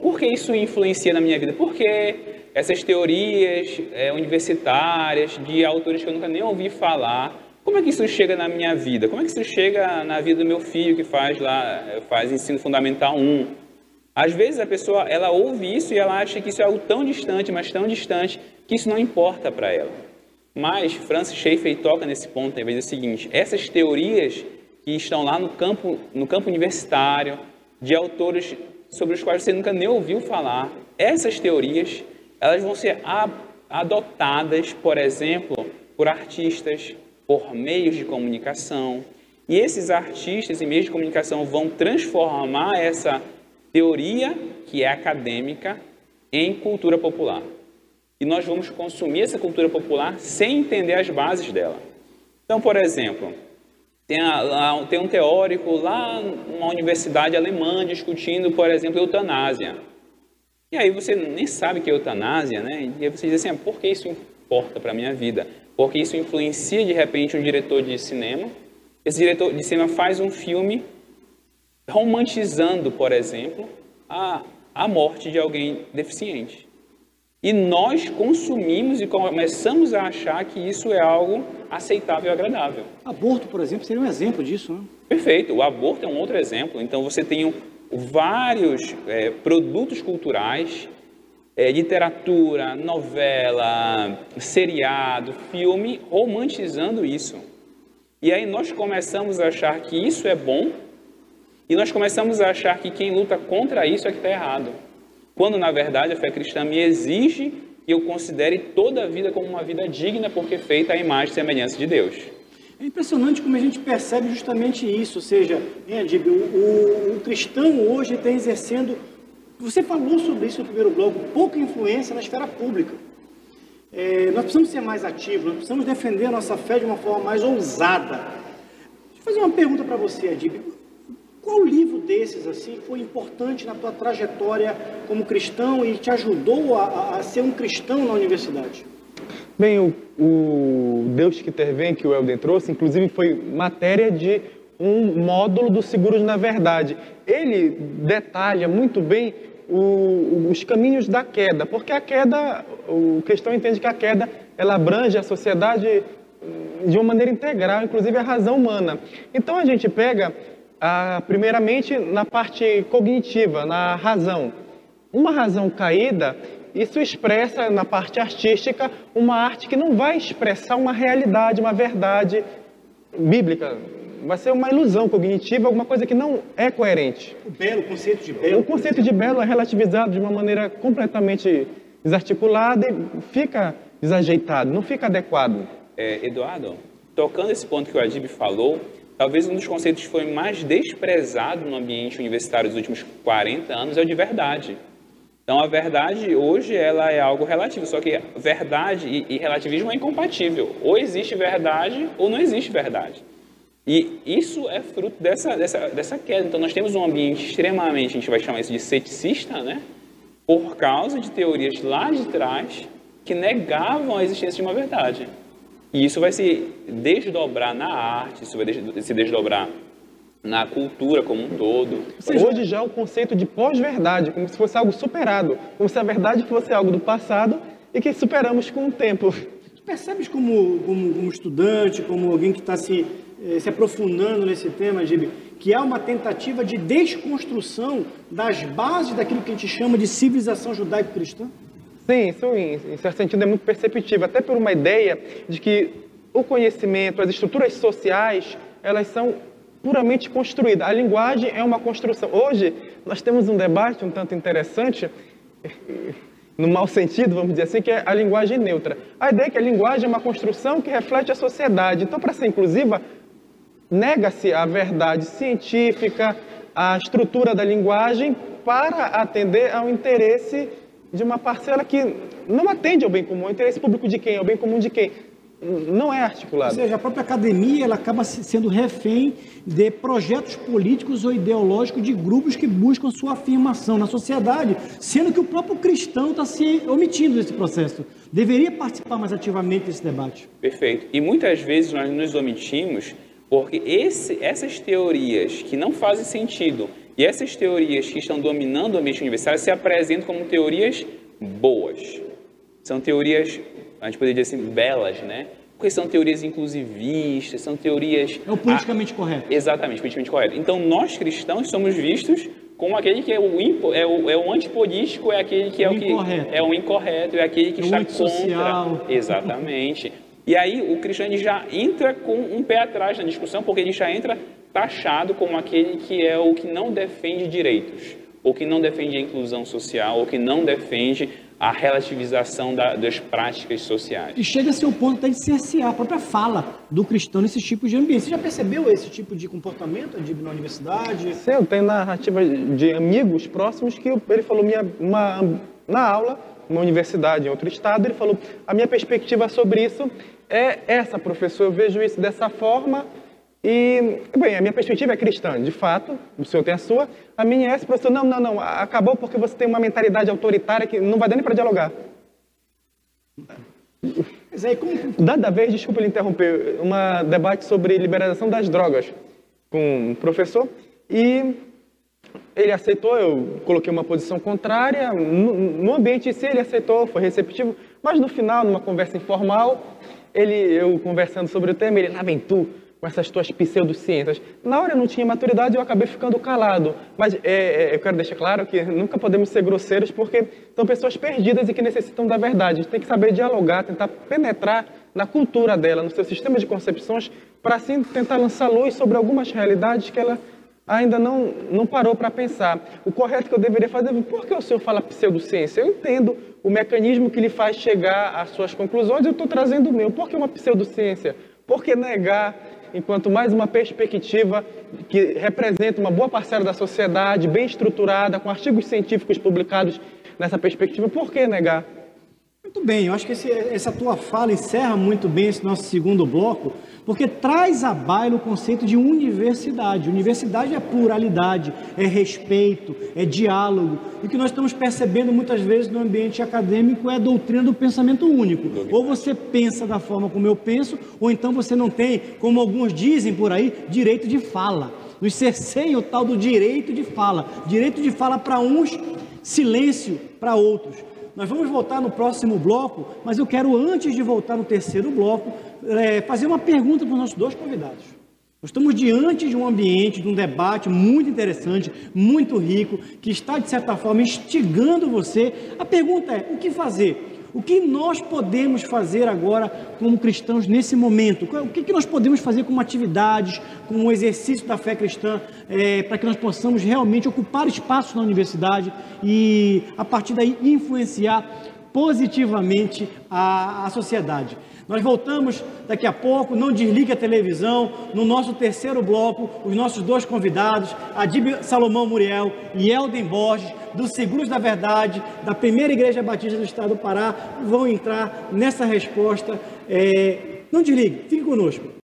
Speaker 3: por que isso influencia na minha vida, por que essas teorias é, universitárias de autores que eu nunca nem ouvi falar. Como é que isso chega na minha vida? Como é que isso chega na vida do meu filho que faz lá, faz ensino fundamental 1? Às vezes a pessoa, ela ouve isso e ela acha que isso é algo tão distante, mas tão distante, que isso não importa para ela. Mas Francis Schaeffer toca nesse ponto, e diz o seguinte, essas teorias que estão lá no campo, no campo universitário, de autores sobre os quais você nunca nem ouviu falar, essas teorias elas vão ser adotadas, por exemplo, por artistas, por meios de comunicação. E esses artistas e meios de comunicação vão transformar essa teoria, que é acadêmica, em cultura popular. E nós vamos consumir essa cultura popular sem entender as bases dela. Então, por exemplo, tem, a, tem um teórico lá numa universidade alemã discutindo, por exemplo, eutanásia. E aí você nem sabe que é eutanásia, né? E aí você diz assim, ah, por que isso importa para a minha vida? Porque isso influencia de repente um diretor de cinema. Esse diretor de cinema faz um filme romantizando, por exemplo, a, a morte de alguém deficiente. E nós consumimos e começamos a achar que isso é algo aceitável e agradável.
Speaker 1: Aborto, por exemplo, seria um exemplo disso, né?
Speaker 3: Perfeito. O aborto é um outro exemplo. Então, você tem vários é, produtos culturais, é, literatura, novela, seriado, filme, romantizando isso. E aí nós começamos a achar que isso é bom e nós começamos a achar que quem luta contra isso é que está errado quando na verdade a fé cristã me exige que eu considere toda a vida como uma vida digna, porque feita à imagem e semelhança de Deus.
Speaker 1: É impressionante como a gente percebe justamente isso, ou seja, né, Adib, o, o, o, cristão hoje está exercendo, você falou sobre isso no primeiro bloco, pouca influência na esfera pública. É, nós precisamos ser mais ativos, nós precisamos defender a nossa fé de uma forma mais ousada. Deixa eu fazer uma pergunta para você, Adib. Qual livro desses assim foi importante na tua trajetória como cristão e te ajudou a, a ser um cristão na universidade?
Speaker 2: Bem, o, o Deus que intervém, que o Elden trouxe, inclusive foi matéria de um módulo do Seguros na Verdade. Ele detalha muito bem o, os caminhos da queda, porque a queda, o cristão entende que a queda ela abrange a sociedade de uma maneira integral, inclusive a razão humana. Então a gente pega primeiramente na parte cognitiva, na razão. Uma razão caída, isso expressa na parte artística uma arte que não vai expressar uma realidade, uma verdade bíblica. Vai ser uma ilusão cognitiva, alguma coisa que não é coerente.
Speaker 1: O belo, o conceito de belo.
Speaker 2: O conceito de belo é relativizado de uma maneira completamente desarticulada e fica desajeitado, não fica adequado.
Speaker 3: É, Eduardo, tocando esse ponto que o Adib falou, Talvez um dos conceitos que foi mais desprezado no ambiente universitário dos últimos 40 anos é o de verdade. Então, a verdade hoje ela é algo relativo, só que verdade e, e relativismo é incompatível. Ou existe verdade ou não existe verdade. E isso é fruto dessa, dessa, dessa queda. Então, nós temos um ambiente extremamente, a gente vai chamar isso de ceticista, né? Por causa de teorias lá de trás que negavam a existência de uma verdade. E isso vai se desdobrar na arte, isso vai se desdobrar na cultura como um todo.
Speaker 2: Seja, hoje já o conceito de pós-verdade, como se fosse algo superado, como se a verdade fosse algo do passado e que superamos com o tempo.
Speaker 1: Tu percebes como, como, como estudante, como alguém que está se, eh, se aprofundando nesse tema, Gibi, que há uma tentativa de desconstrução das bases daquilo que a gente chama de civilização judaico-cristã?
Speaker 2: Sim, isso em certo sentido é muito perceptível, até por uma ideia de que o conhecimento, as estruturas sociais, elas são puramente construídas. A linguagem é uma construção. Hoje, nós temos um debate um tanto interessante, no mau sentido, vamos dizer assim, que é a linguagem neutra. A ideia é que a linguagem é uma construção que reflete a sociedade. Então, para ser inclusiva, nega-se a verdade científica, a estrutura da linguagem, para atender ao interesse de uma parcela que não atende ao bem comum. O interesse público de quem? Ao bem comum de quem? Não é articulado.
Speaker 1: Ou seja, a própria academia ela acaba sendo refém de projetos políticos ou ideológicos de grupos que buscam sua afirmação na sociedade, sendo que o próprio cristão está se omitindo desse processo. Deveria participar mais ativamente desse debate.
Speaker 3: Perfeito. E muitas vezes nós nos omitimos porque esse, essas teorias que não fazem sentido e essas teorias que estão dominando o ambiente universitário se apresentam como teorias boas. São teorias, a gente poderia dizer assim, belas, né? Porque são teorias inclusivistas, são teorias...
Speaker 1: É o politicamente a... correto.
Speaker 3: Exatamente, politicamente correto. Então, nós cristãos somos vistos como aquele que é o, impo, é o, é o antipolítico, é aquele que é o, o que
Speaker 1: incorreto.
Speaker 3: é o incorreto, é aquele que
Speaker 1: é
Speaker 3: está
Speaker 1: contra.
Speaker 3: Exatamente. E aí o cristão já entra com um pé atrás na discussão, porque ele já entra taxado como aquele que é o que não defende direitos, ou que não defende a inclusão social, ou que não defende a relativização da, das práticas sociais.
Speaker 1: E chega a ser o ponto até de cercear a própria fala do cristão nesses tipos de ambiente. Você já percebeu esse tipo de comportamento Adib, na universidade?
Speaker 2: Sim, eu tenho narrativa de amigos próximos que ele falou minha, uma, na aula, uma universidade em outro estado, ele falou, a minha perspectiva sobre isso é essa, professor, eu vejo isso dessa forma, e, bem, a minha perspectiva é cristã, de fato, o senhor tem a sua, a minha é essa, professor, não, não, não, acabou porque você tem uma mentalidade autoritária que não vai dar nem para dialogar. Mas aí, como... Dada vez, desculpa ele interromper, um debate sobre liberação das drogas com um professor, e ele aceitou, eu coloquei uma posição contrária. No, no ambiente em si, ele aceitou, foi receptivo. Mas no final, numa conversa informal, ele, eu conversando sobre o tema, ele, lá vem tu, com essas tuas pseudociências. Na hora eu não tinha maturidade, eu acabei ficando calado. Mas é, é, eu quero deixar claro que nunca podemos ser grosseiros, porque são pessoas perdidas e que necessitam da verdade. A gente tem que saber dialogar, tentar penetrar na cultura dela, no seu sistema de concepções, para assim tentar lançar luz sobre algumas realidades que ela ainda não, não parou para pensar. O correto que eu deveria fazer é, por que o senhor fala pseudociência? Eu entendo o mecanismo que lhe faz chegar às suas conclusões, eu estou trazendo o meu. Por que uma pseudociência? Por que negar, enquanto mais uma perspectiva que representa uma boa parcela da sociedade, bem estruturada, com artigos científicos publicados nessa perspectiva, por que negar?
Speaker 1: Muito bem, eu acho que esse, essa tua fala encerra muito bem esse nosso segundo bloco, porque traz à baila o conceito de universidade. Universidade é pluralidade, é respeito, é diálogo. E o que nós estamos percebendo muitas vezes no ambiente acadêmico é a doutrina do pensamento único. Ou você pensa da forma como eu penso, ou então você não tem, como alguns dizem por aí, direito de fala. Nos cerceia o tal do direito de fala. Direito de fala para uns, silêncio para outros. Nós vamos voltar no próximo bloco, mas eu quero, antes de voltar no terceiro bloco, é, fazer uma pergunta para os nossos dois convidados. Nós estamos diante de um ambiente, de um debate muito interessante, muito rico, que está, de certa forma, instigando você. A pergunta é: o que fazer? O que nós podemos fazer agora como cristãos nesse momento? O que, que nós podemos fazer como atividades, como exercício da fé cristã, é, para que nós possamos realmente ocupar espaços na universidade e, a partir daí, influenciar positivamente a, a sociedade? Nós voltamos daqui a pouco, não desligue a televisão. No nosso terceiro bloco, os nossos dois convidados, Adib Salomão Muriel e Elden Borges, do Seguros da Verdade, da Primeira Igreja Batista do Estado do Pará, vão entrar nessa resposta. É... Não desligue, fique conosco.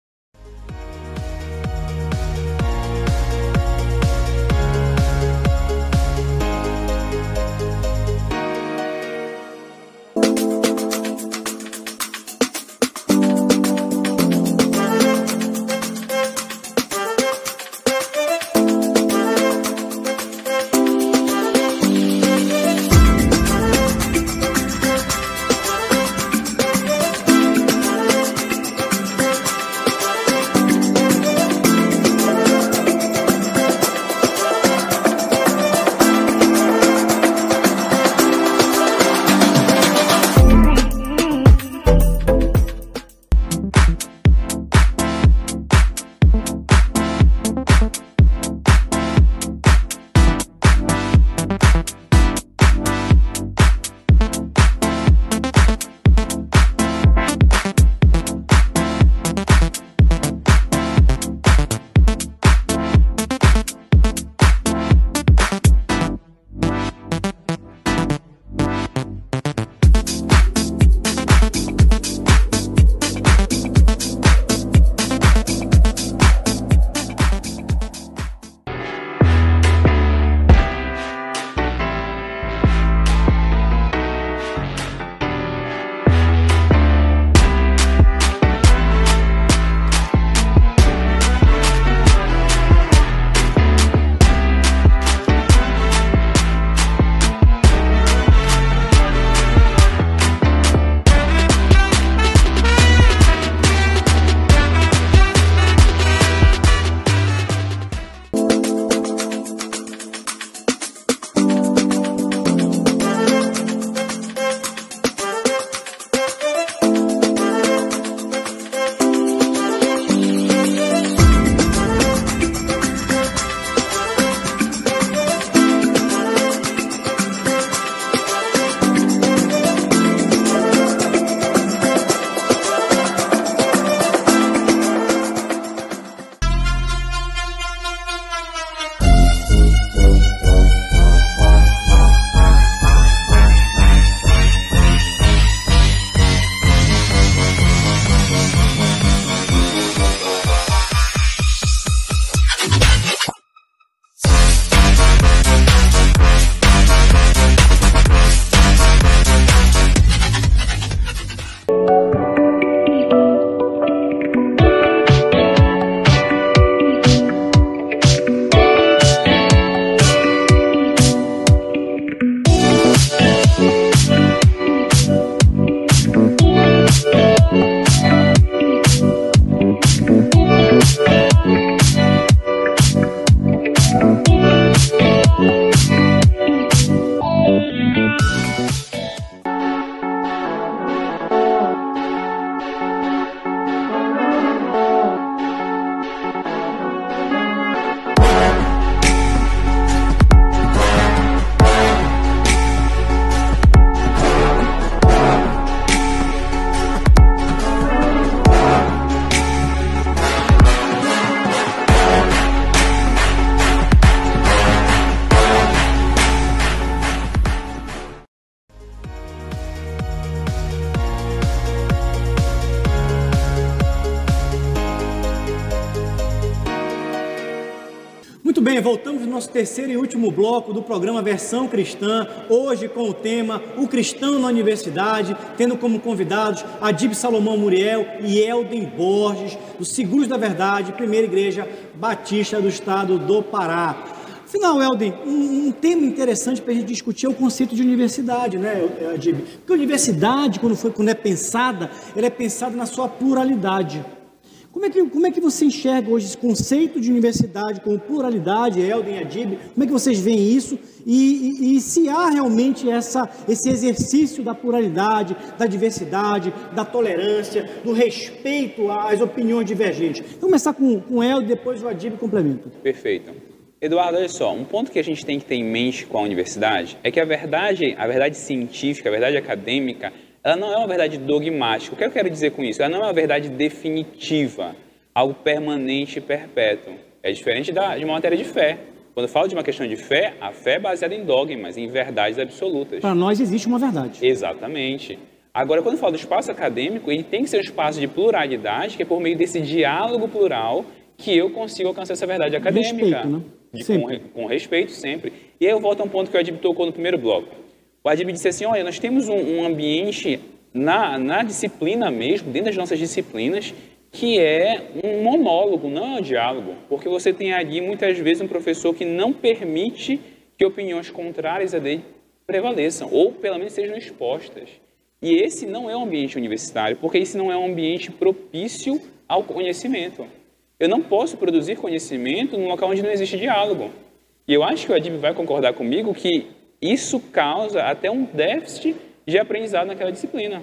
Speaker 1: Terceiro e último bloco do programa Versão Cristã, hoje com o tema O Cristão na Universidade, tendo como convidados Adib Salomão Muriel e Elden Borges, do Seguros da Verdade, Primeira Igreja Batista do Estado do Pará. Afinal, Elden, um, um tema interessante para a gente discutir é o conceito de universidade, né, Adib? Porque a universidade, quando, foi, quando é pensada, ela é pensada na sua pluralidade. Como é, que, como é que você enxerga hoje esse conceito de universidade com pluralidade, Elden e Adib? Como é que vocês veem isso? E, e, e, se há realmente essa, esse exercício da pluralidade, da diversidade, da tolerância, do respeito às opiniões divergentes? Vamos começar com, com o Elden, depois o Adib complementa.
Speaker 3: Perfeito. Eduardo, olha só, um ponto que a gente tem que ter em mente com a universidade é que a verdade, a verdade científica, a verdade acadêmica, ela não é uma verdade dogmática. O que eu quero dizer com isso? Ela não é uma verdade definitiva, algo permanente e perpétuo. É diferente da, de uma matéria de fé. Quando eu falo de uma questão de fé, a fé é baseada em dogmas, em verdades absolutas.
Speaker 1: Para nós existe uma verdade.
Speaker 3: Exatamente. Agora, quando eu falo do espaço acadêmico, ele tem que ser um espaço de pluralidade, que é por meio desse diálogo plural que eu consigo alcançar essa verdade acadêmica.
Speaker 1: Respeito, né?
Speaker 3: De, com, com, respeito sempre. E aí eu volto a um ponto que Adib tocou no primeiro bloco. O Adib disse assim, olha, nós temos um, um ambiente na, na disciplina mesmo, dentro das nossas disciplinas, que é um monólogo, não é um diálogo, porque você tem ali muitas vezes um professor que não permite que opiniões contrárias a dele prevaleçam, ou pelo menos sejam expostas. E esse não é um ambiente universitário, porque esse não é um ambiente propício ao conhecimento. Eu não posso produzir conhecimento num local onde não existe diálogo. E eu acho que o Adib vai concordar comigo que isso causa até um déficit de aprendizado naquela disciplina.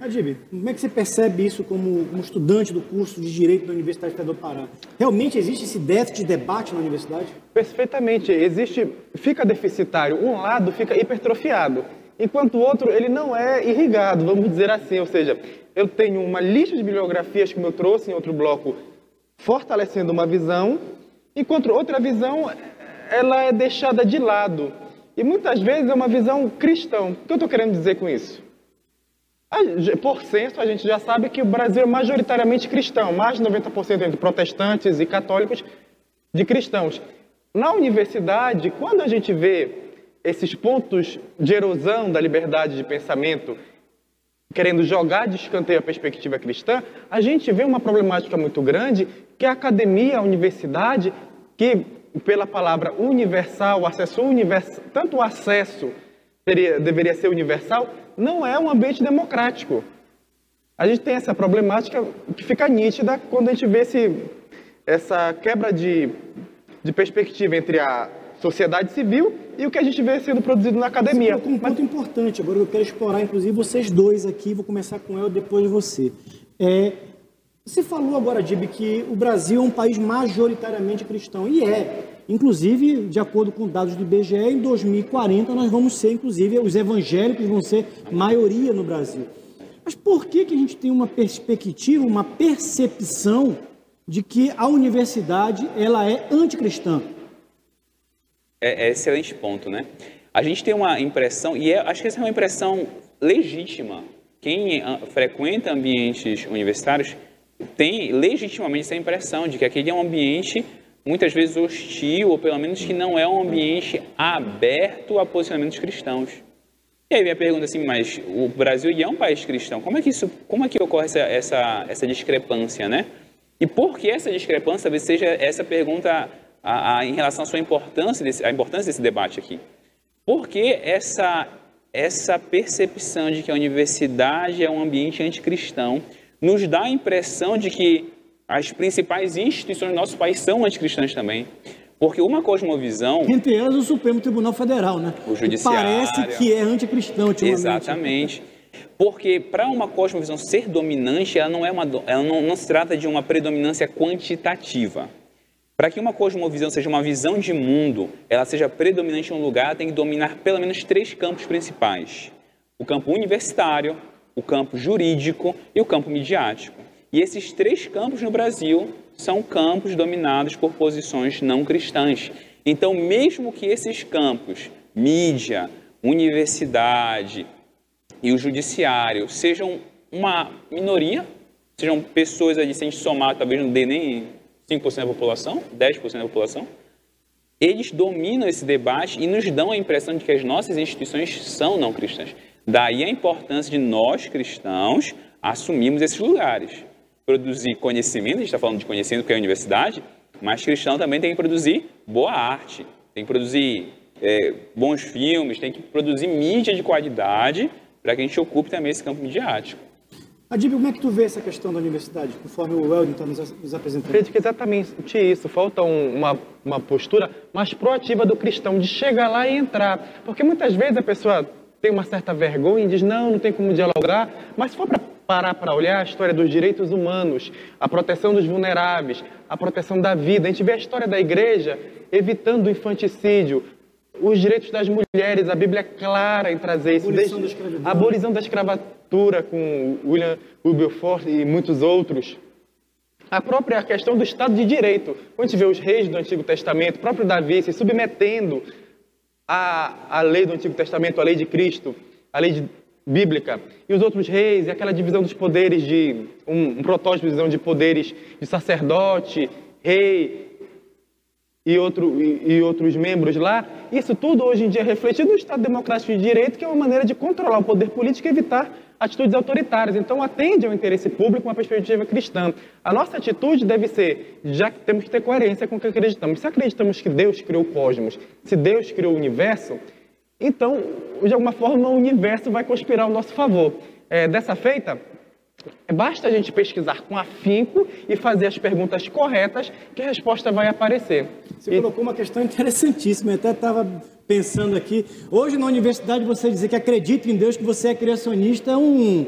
Speaker 1: Adib, como é que você percebe isso como um estudante do curso de Direito da Universidade Federal do Pará? Realmente existe esse déficit de debate na universidade?
Speaker 2: Perfeitamente. Existe, fica deficitário. Um lado fica hipertrofiado, enquanto o outro ele não é irrigado, vamos dizer assim. Ou seja, eu tenho uma lista de bibliografias, como eu trouxe em outro bloco, fortalecendo uma visão, enquanto outra visão ela é deixada de lado. E muitas vezes é uma visão cristã. O que eu estou querendo dizer com isso? Por censo, a gente já sabe que o Brasil é majoritariamente cristão, mais de 90% entre protestantes e católicos de cristãos. Na universidade, quando a gente vê esses pontos de erosão da liberdade de pensamento, querendo jogar de escanteio a perspectiva cristã, a gente vê uma problemática muito grande que a academia, a universidade, que pela palavra universal, acesso universal, tanto o acesso seria, deveria ser universal, não é um ambiente democrático. A gente tem essa problemática que fica nítida quando a gente vê esse, essa quebra de, de perspectiva entre a sociedade civil e o que a gente vê sendo produzido na academia.
Speaker 1: Você um ponto importante, agora eu quero explorar, inclusive, vocês dois aqui, vou começar com eu, depois de você. É, você falou agora, Dib, que o Brasil é um país majoritariamente cristão, e é. Inclusive, de acordo com dados do IBGE, em 2040 nós vamos ser, inclusive, os evangélicos vão ser maioria no Brasil. Mas por que, que a gente tem uma perspectiva, uma percepção de que a universidade ela é anticristã?
Speaker 3: É, é excelente ponto, né? A gente tem uma impressão, e é, acho que essa é uma impressão legítima. Quem ah, frequenta ambientes universitários tem legitimamente essa impressão de que aquele é um ambiente muitas vezes hostil, ou pelo menos que não é um ambiente aberto a posicionamentos cristãos. E aí minha pergunta assim, mas o Brasil é um país cristão, como é que isso, como é que ocorre essa, essa, essa discrepância, né? E por que essa discrepância talvez seja essa pergunta a, a, em relação à sua importância, desse, a importância desse debate aqui? Por que essa, essa percepção de que a universidade é um ambiente anticristão nos dá a impressão de que as principais instituições do nosso país são anticristãs também. Porque uma cosmovisão.
Speaker 1: Entre elas o Supremo Tribunal Federal, né?
Speaker 3: O Judiciário.
Speaker 1: Parece que é anticristão,
Speaker 3: Exatamente. Porque para uma cosmovisão ser dominante, ela não, é uma, ela não, não se trata de uma predominância quantitativa. Para que uma cosmovisão seja uma visão de mundo, ela seja predominante em um lugar, tem que dominar pelo menos três campos principais: o campo universitário, o campo jurídico e o campo midiático. E esses três campos no Brasil são campos dominados por posições não cristãs. Então, mesmo que esses campos, mídia, universidade e o judiciário, sejam uma minoria, sejam pessoas ali, se a gente somar, talvez não dê nem 5% da população, 10% da população, eles dominam esse debate e nos dão a impressão de que as nossas instituições são não cristãs. Daí a importância de nós, cristãos, assumirmos esses lugares. Produzir conhecimento, a gente está falando de conhecimento porque é a universidade, mas cristão também tem que produzir boa arte, tem que produzir é, bons filmes, tem que produzir mídia de qualidade para que a gente ocupe também esse campo midiático.
Speaker 1: Adib, como é que tu vê essa questão da universidade, conforme o Weldon está nos apresentando?
Speaker 2: Acredito que exatamente isso. Falta um, uma, uma postura mais proativa do cristão, de chegar lá e entrar. Porque muitas vezes a pessoa tem uma certa vergonha e diz, não, não tem como dialogar. Mas se for para parar para olhar a história dos direitos humanos, a proteção dos vulneráveis, a proteção da vida, a gente vê a história da igreja evitando o infanticídio, os direitos das mulheres, a Bíblia é clara em trazer isso.
Speaker 1: Abolição Desde, da
Speaker 2: a abolição da escravatura com William Wilberforce e muitos outros. A própria questão do Estado de Direito. Quando a gente vê os reis do Antigo Testamento, próprio Davi se submetendo à, à lei do Antigo Testamento, à lei de Cristo, à lei de, bíblica, e os outros reis, e aquela divisão dos poderes de um, um protótipo de divisão de poderes de sacerdote, rei, e, outro, e, e, outros membros lá, isso tudo hoje em dia é refletido no Estado Democrático de Direito, que é uma maneira de controlar o poder político e evitar atitudes autoritárias. Então, atende ao interesse público uma perspectiva cristã. A nossa atitude deve ser, já que temos que ter coerência com o que acreditamos. Se acreditamos que Deus criou o cosmos, se Deus criou o universo, então, de alguma forma, o universo vai conspirar ao nosso favor. É, dessa feita, Basta a gente pesquisar com afinco e fazer as perguntas corretas que a resposta vai aparecer.
Speaker 1: Você e... colocou uma questão interessantíssima, eu até estava pensando aqui. Hoje na universidade você dizer que acredita em Deus, que você é criacionista, é um,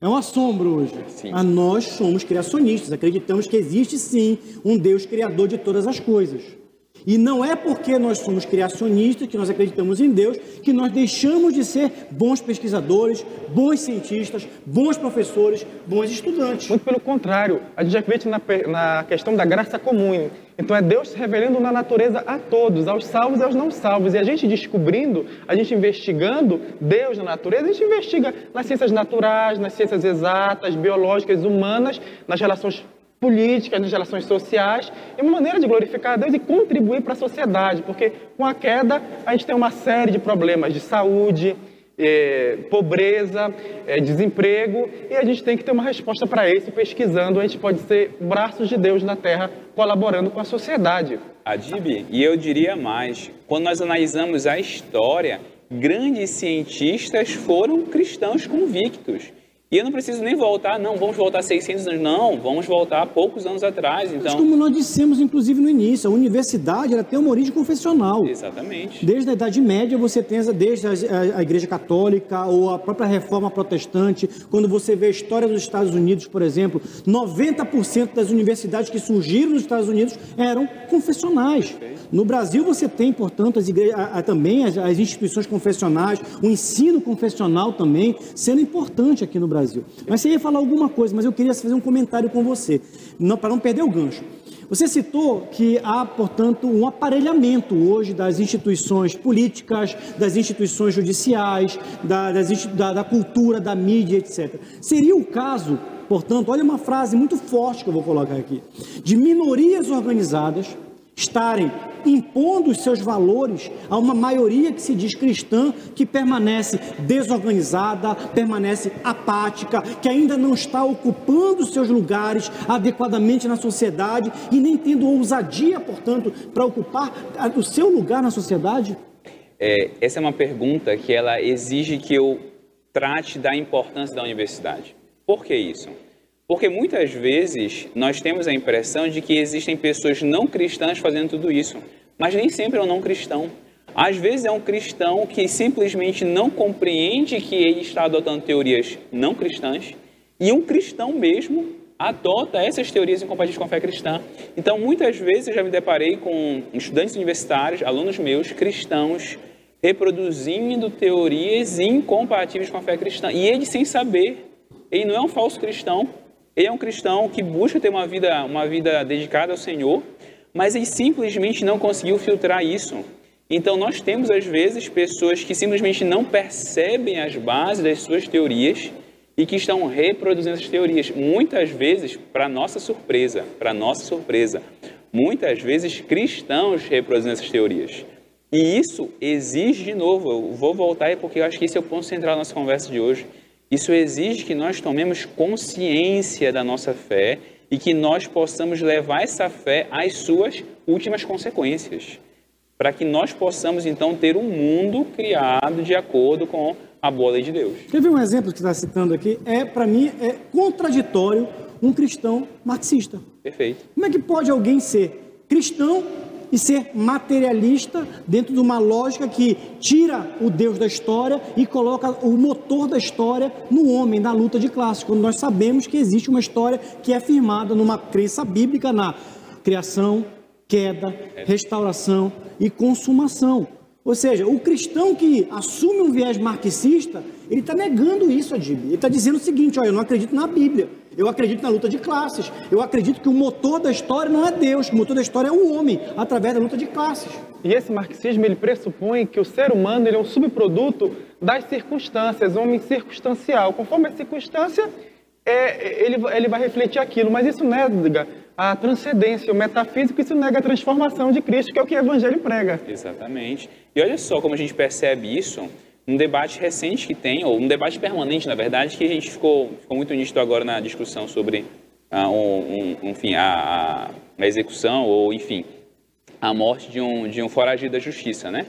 Speaker 1: é um assombro hoje. Sim. A nós somos criacionistas, acreditamos que existe sim um Deus criador de todas as coisas. E não é porque nós somos criacionistas, que nós acreditamos em Deus, que nós deixamos de ser bons pesquisadores, bons cientistas, bons professores, bons estudantes.
Speaker 2: Muito pelo contrário, a gente acredita na, na questão da graça comum. Então é Deus se revelando na natureza a todos, aos salvos e aos não salvos. E a gente descobrindo, a gente investigando Deus na natureza, a gente investiga nas ciências naturais, nas ciências exatas, biológicas, humanas, nas relações políticas, nas relações sociais, é uma maneira de glorificar a Deus e contribuir para a sociedade, porque com a queda a gente tem uma série de problemas de saúde, é, pobreza, é, desemprego, e a gente tem que ter uma resposta para isso, pesquisando, a gente pode ser braços de Deus na Terra, colaborando com a sociedade.
Speaker 3: Adib, e eu diria mais, quando nós analisamos a história, grandes cientistas foram cristãos convictos. E eu não preciso nem voltar, não, vamos voltar 600 anos, não, vamos voltar poucos anos atrás. Então... Mas
Speaker 1: como nós dissemos, inclusive, no início, a universidade ela tem uma origem confessional.
Speaker 3: Exatamente.
Speaker 1: Desde a Idade Média, você tem, desde a, a Igreja Católica ou a própria Reforma Protestante, quando você vê a história dos Estados Unidos, por exemplo, 90% das universidades que surgiram nos Estados Unidos eram confessionais. No Brasil, você tem, portanto, as igrejas, a, a, também as, as instituições confessionais, o ensino confessional também, sendo importante aqui no Brasil. Brasil. Mas você ia falar alguma coisa, mas eu queria fazer um comentário com você, para não perder o gancho. Você citou que há, portanto, um aparelhamento hoje das instituições políticas, das instituições judiciais, da, das, da, da cultura, da mídia, etc. Seria o caso, portanto, olha uma frase muito forte que eu vou colocar aqui, de minorias organizadas estarem impondo os seus valores a uma maioria que se diz cristã, que permanece desorganizada, permanece apática, que ainda não está ocupando seus lugares adequadamente na sociedade e nem tendo ousadia, portanto, para ocupar o seu lugar na sociedade?
Speaker 3: É, essa é uma pergunta que ela exige que eu trate da importância da universidade. Por que isso? Porque muitas vezes nós temos a impressão de que existem pessoas não cristãs fazendo tudo isso, mas nem sempre é um não cristão. Às vezes é um cristão que simplesmente não compreende que ele está adotando teorias não cristãs, e um cristão mesmo adota essas teorias incompatíveis com a fé cristã. Então, muitas vezes eu já me deparei com estudantes universitários, alunos meus, cristãos, reproduzindo teorias incompatíveis com a fé cristã. E ele sem saber. Ele não é um falso cristão, ele é um cristão que busca ter uma vida, uma vida dedicada ao Senhor, mas ele simplesmente não conseguiu filtrar isso. Então, nós temos, às vezes, pessoas que simplesmente não percebem as bases das suas teorias e que estão reproduzindo essas teorias, muitas vezes para nossa surpresa, para nossa surpresa. muitas vezes cristãos reproduzindo essas teorias. E isso exige, de novo, eu vou voltar aí porque eu acho que esse é o ponto central da nossa conversa de hoje. Isso exige que nós tomemos consciência da nossa fé e que nós possamos levar essa fé às suas últimas consequências, para que nós possamos então ter um mundo criado de acordo com a boa lei de Deus.
Speaker 1: Quer ver um exemplo que está citando aqui? É para mim é contraditório um cristão marxista.
Speaker 3: Perfeito.
Speaker 1: Como é que pode alguém ser cristão e ser materialista dentro de uma lógica que tira o Deus da história e coloca o motor da história no homem, na luta de classes, quando nós sabemos que existe uma história que é firmada numa crença bíblica na criação, queda, restauração e consumação. Ou seja, o cristão que assume um viés marxista, ele está negando isso, Adib. Ele está dizendo o seguinte: olha, eu não acredito na Bíblia. Eu acredito na luta de classes. Eu acredito que o motor da história não é Deus, o motor da história é o homem, através da luta de classes.
Speaker 2: E esse marxismo ele pressupõe que o ser humano ele é um subproduto das circunstâncias, um homem circunstancial. Conforme a circunstância, é, ele, ele vai refletir aquilo, mas isso nega a transcendência, o metafísico, isso nega a transformação de Cristo, que é o que o Evangelho prega.
Speaker 3: Exatamente. E olha só como a gente percebe isso um debate recente que tem, ou um debate permanente, na verdade, que a gente ficou, ficou muito nítido agora na discussão sobre ah, um, um, enfim, a, a, execução, ou enfim, a morte de um, de um foragido da justiça, né?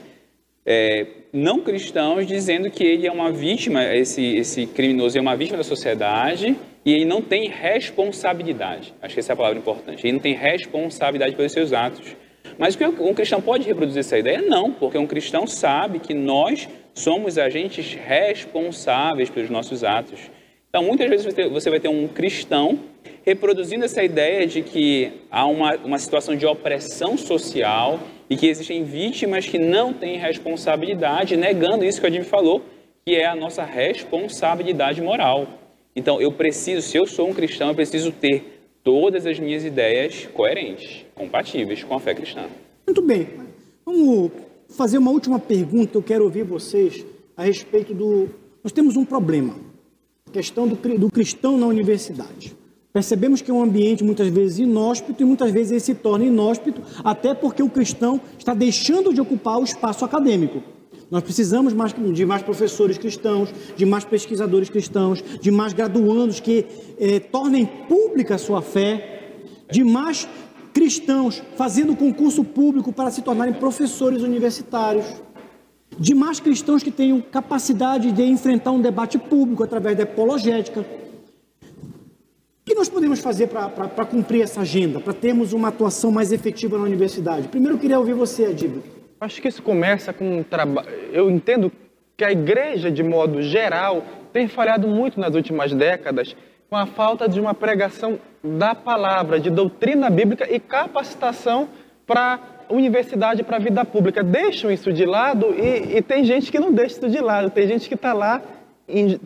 Speaker 3: É, não cristãos dizendo que ele é uma vítima, esse, esse criminoso é uma vítima da sociedade e ele não tem responsabilidade. Acho que essa é a palavra importante. Ele não tem responsabilidade pelos seus atos. Mas um cristão pode reproduzir essa ideia? Não, porque um cristão sabe que nós somos agentes responsáveis pelos nossos atos. Então, muitas vezes você vai ter um cristão reproduzindo essa ideia de que há uma, uma situação de opressão social e que existem vítimas que não têm responsabilidade, negando isso que a Jimmy falou, que é a nossa responsabilidade moral. Então, eu preciso, se eu sou um cristão, eu preciso ter todas as minhas ideias coerentes, compatíveis com a fé cristã.
Speaker 1: Muito bem. Vamos fazer uma última pergunta. Eu quero ouvir vocês a respeito do. Nós temos um problema. A questão do, do cristão na universidade. Percebemos que é um ambiente muitas vezes inóspito e muitas vezes ele se torna inóspito até porque o cristão está deixando de ocupar o espaço acadêmico. Nós precisamos mais, de mais professores cristãos, de mais pesquisadores cristãos, de mais graduandos que eh, tornem pública a sua fé, de mais cristãos fazendo concurso público para se tornarem professores universitários, de mais cristãos que tenham capacidade de enfrentar um debate público através da apologética. O que nós podemos fazer para cumprir essa agenda, para termos uma atuação mais efetiva na universidade? Primeiro eu queria ouvir você, Adib.
Speaker 2: Acho que isso começa com um trabalho. Eu entendo que a igreja, de modo geral, tem falhado muito nas últimas décadas com a falta de uma pregação da palavra, de doutrina bíblica e capacitação para universidade, para a vida pública. Deixam isso de lado e, e, tem gente que não deixa isso de lado, tem gente que está lá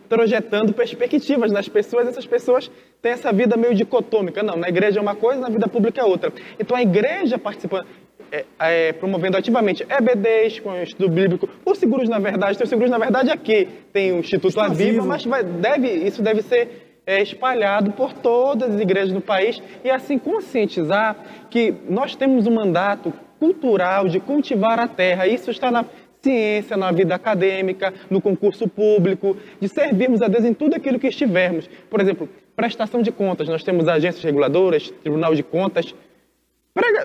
Speaker 2: projetando perspectivas nas pessoas, essas pessoas têm essa vida meio dicotômica. Não, na igreja é uma coisa, na vida pública é outra. Então a igreja participando, é, é, promovendo ativamente EBDs com o Estudo Bíblico, os seguros na verdade, tem os seguros na verdade aqui, tem o Instituto Aviva, mas vai, deve, isso deve ser é, espalhado por todas as igrejas do país e assim conscientizar que nós temos um mandato cultural de cultivar a terra. Isso está na ciência, na vida acadêmica, no concurso público, de servirmos a Deus em tudo aquilo que estivermos. Por exemplo, prestação de contas. Nós temos agências reguladoras, Tribunal de Contas.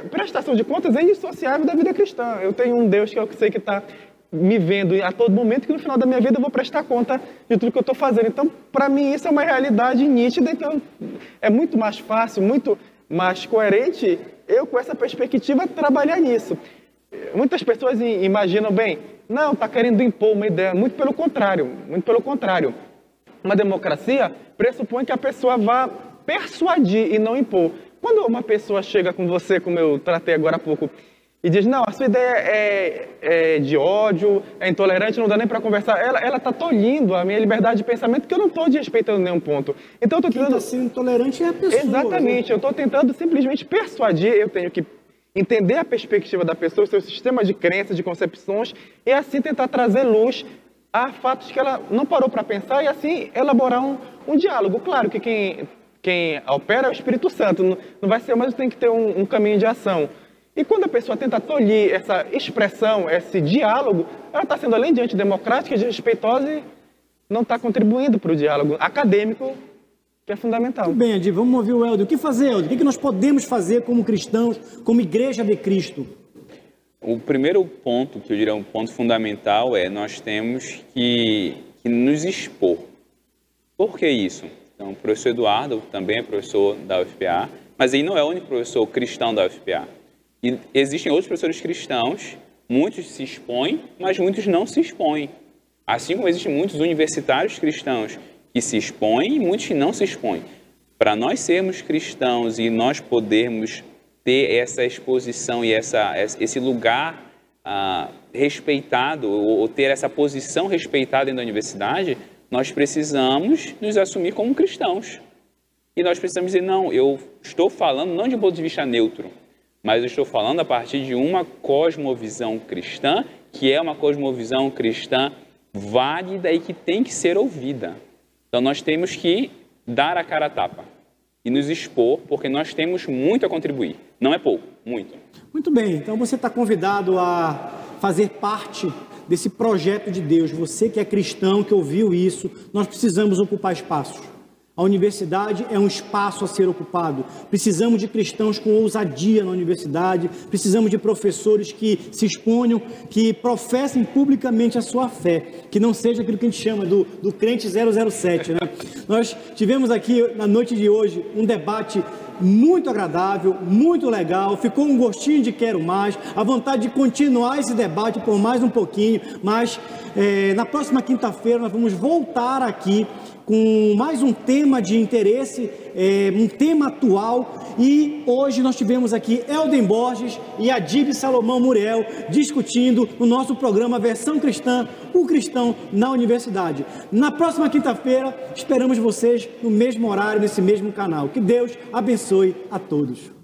Speaker 2: Prestação de contas é indissociável da vida cristã. Eu tenho um Deus que eu sei que está me vendo a todo momento que no final da minha vida eu vou prestar conta de tudo que eu estou fazendo. Então, para mim, isso é uma realidade nítida. Então, é muito mais fácil, muito mais coerente eu, com essa perspectiva, trabalhar nisso. Muitas pessoas imaginam, bem, não, está querendo impor uma ideia. Muito pelo contrário, muito pelo contrário. Uma democracia pressupõe que a pessoa vá persuadir e não impor. Quando uma pessoa chega com você, como eu tratei agora há pouco, e diz, não, a sua ideia é, é de ódio, é intolerante, não dá nem para conversar. Ela está tolhindo a minha liberdade de pensamento, que eu não estou desrespeitando nenhum ponto. Então, eu estou tentando...
Speaker 1: Tá sendo intolerante é a pessoa.
Speaker 2: Exatamente, né? eu estou tentando simplesmente persuadir, eu tenho que entender a perspectiva da pessoa, o seu sistema de crenças, de concepções, e assim tentar trazer luz a fatos que ela não parou para pensar e assim elaborar um, um diálogo. Claro que quem quem opera é o Espírito Santo, não, não vai ser, mas tem que ter um, um caminho de ação. E quando a pessoa tenta tolir essa expressão, esse diálogo, ela está sendo, além de antidemocrática, desrespeitosa e não está contribuindo para o diálogo acadêmico, que é fundamental.
Speaker 1: Muito bem, Adi, vamos ouvir o Helder. O que fazer, Helder? O que nós podemos fazer como cristãos, como igreja de Cristo?
Speaker 3: O primeiro ponto, que eu diria um ponto fundamental, é nós temos que, que nos expor. Por que isso? Então, o professor Eduardo também é professor da UFPA, mas ele não é o único professor cristão da UFPA. E existem outros professores cristãos, muitos se expõem, mas muitos não se expõem. Assim como existem muitos universitários cristãos que se expõem e muitos que não se expõem. Para nós sermos cristãos e nós podermos ter essa exposição e essa, esse lugar ah, respeitado, ou ter essa posição respeitada dentro da universidade, nós precisamos nos assumir como cristãos. E nós precisamos dizer, não, eu estou falando não de um ponto de vista neutro, mas eu estou falando a partir de uma cosmovisão cristã, que é uma cosmovisão cristã válida e que tem que ser ouvida. Então nós temos que dar a cara a tapa e nos expor, porque nós temos muito a contribuir. Não é pouco, muito.
Speaker 1: Muito bem, então você está convidado a fazer parte desse projeto de Deus. Você que é cristão, que ouviu isso, nós precisamos ocupar espaços. A universidade é um espaço a ser ocupado. Precisamos de cristãos com ousadia na universidade, precisamos de professores que se exponham, que professem publicamente a sua fé, que não seja aquilo que a gente chama do, do crente 007. Né? Nós tivemos aqui na noite de hoje um debate muito agradável, muito legal, ficou um gostinho de quero mais, a vontade de continuar esse debate por mais um pouquinho, mas é, na próxima quinta-feira nós vamos voltar aqui com mais um tema de interesse, é, um tema atual. E hoje nós tivemos aqui Elden Borges e Adib Salomão Muriel discutindo no nosso programa Versão Cristã, o cristão na universidade. Na próxima quinta-feira, esperamos vocês no mesmo horário, nesse mesmo canal. Que Deus abençoe a todos.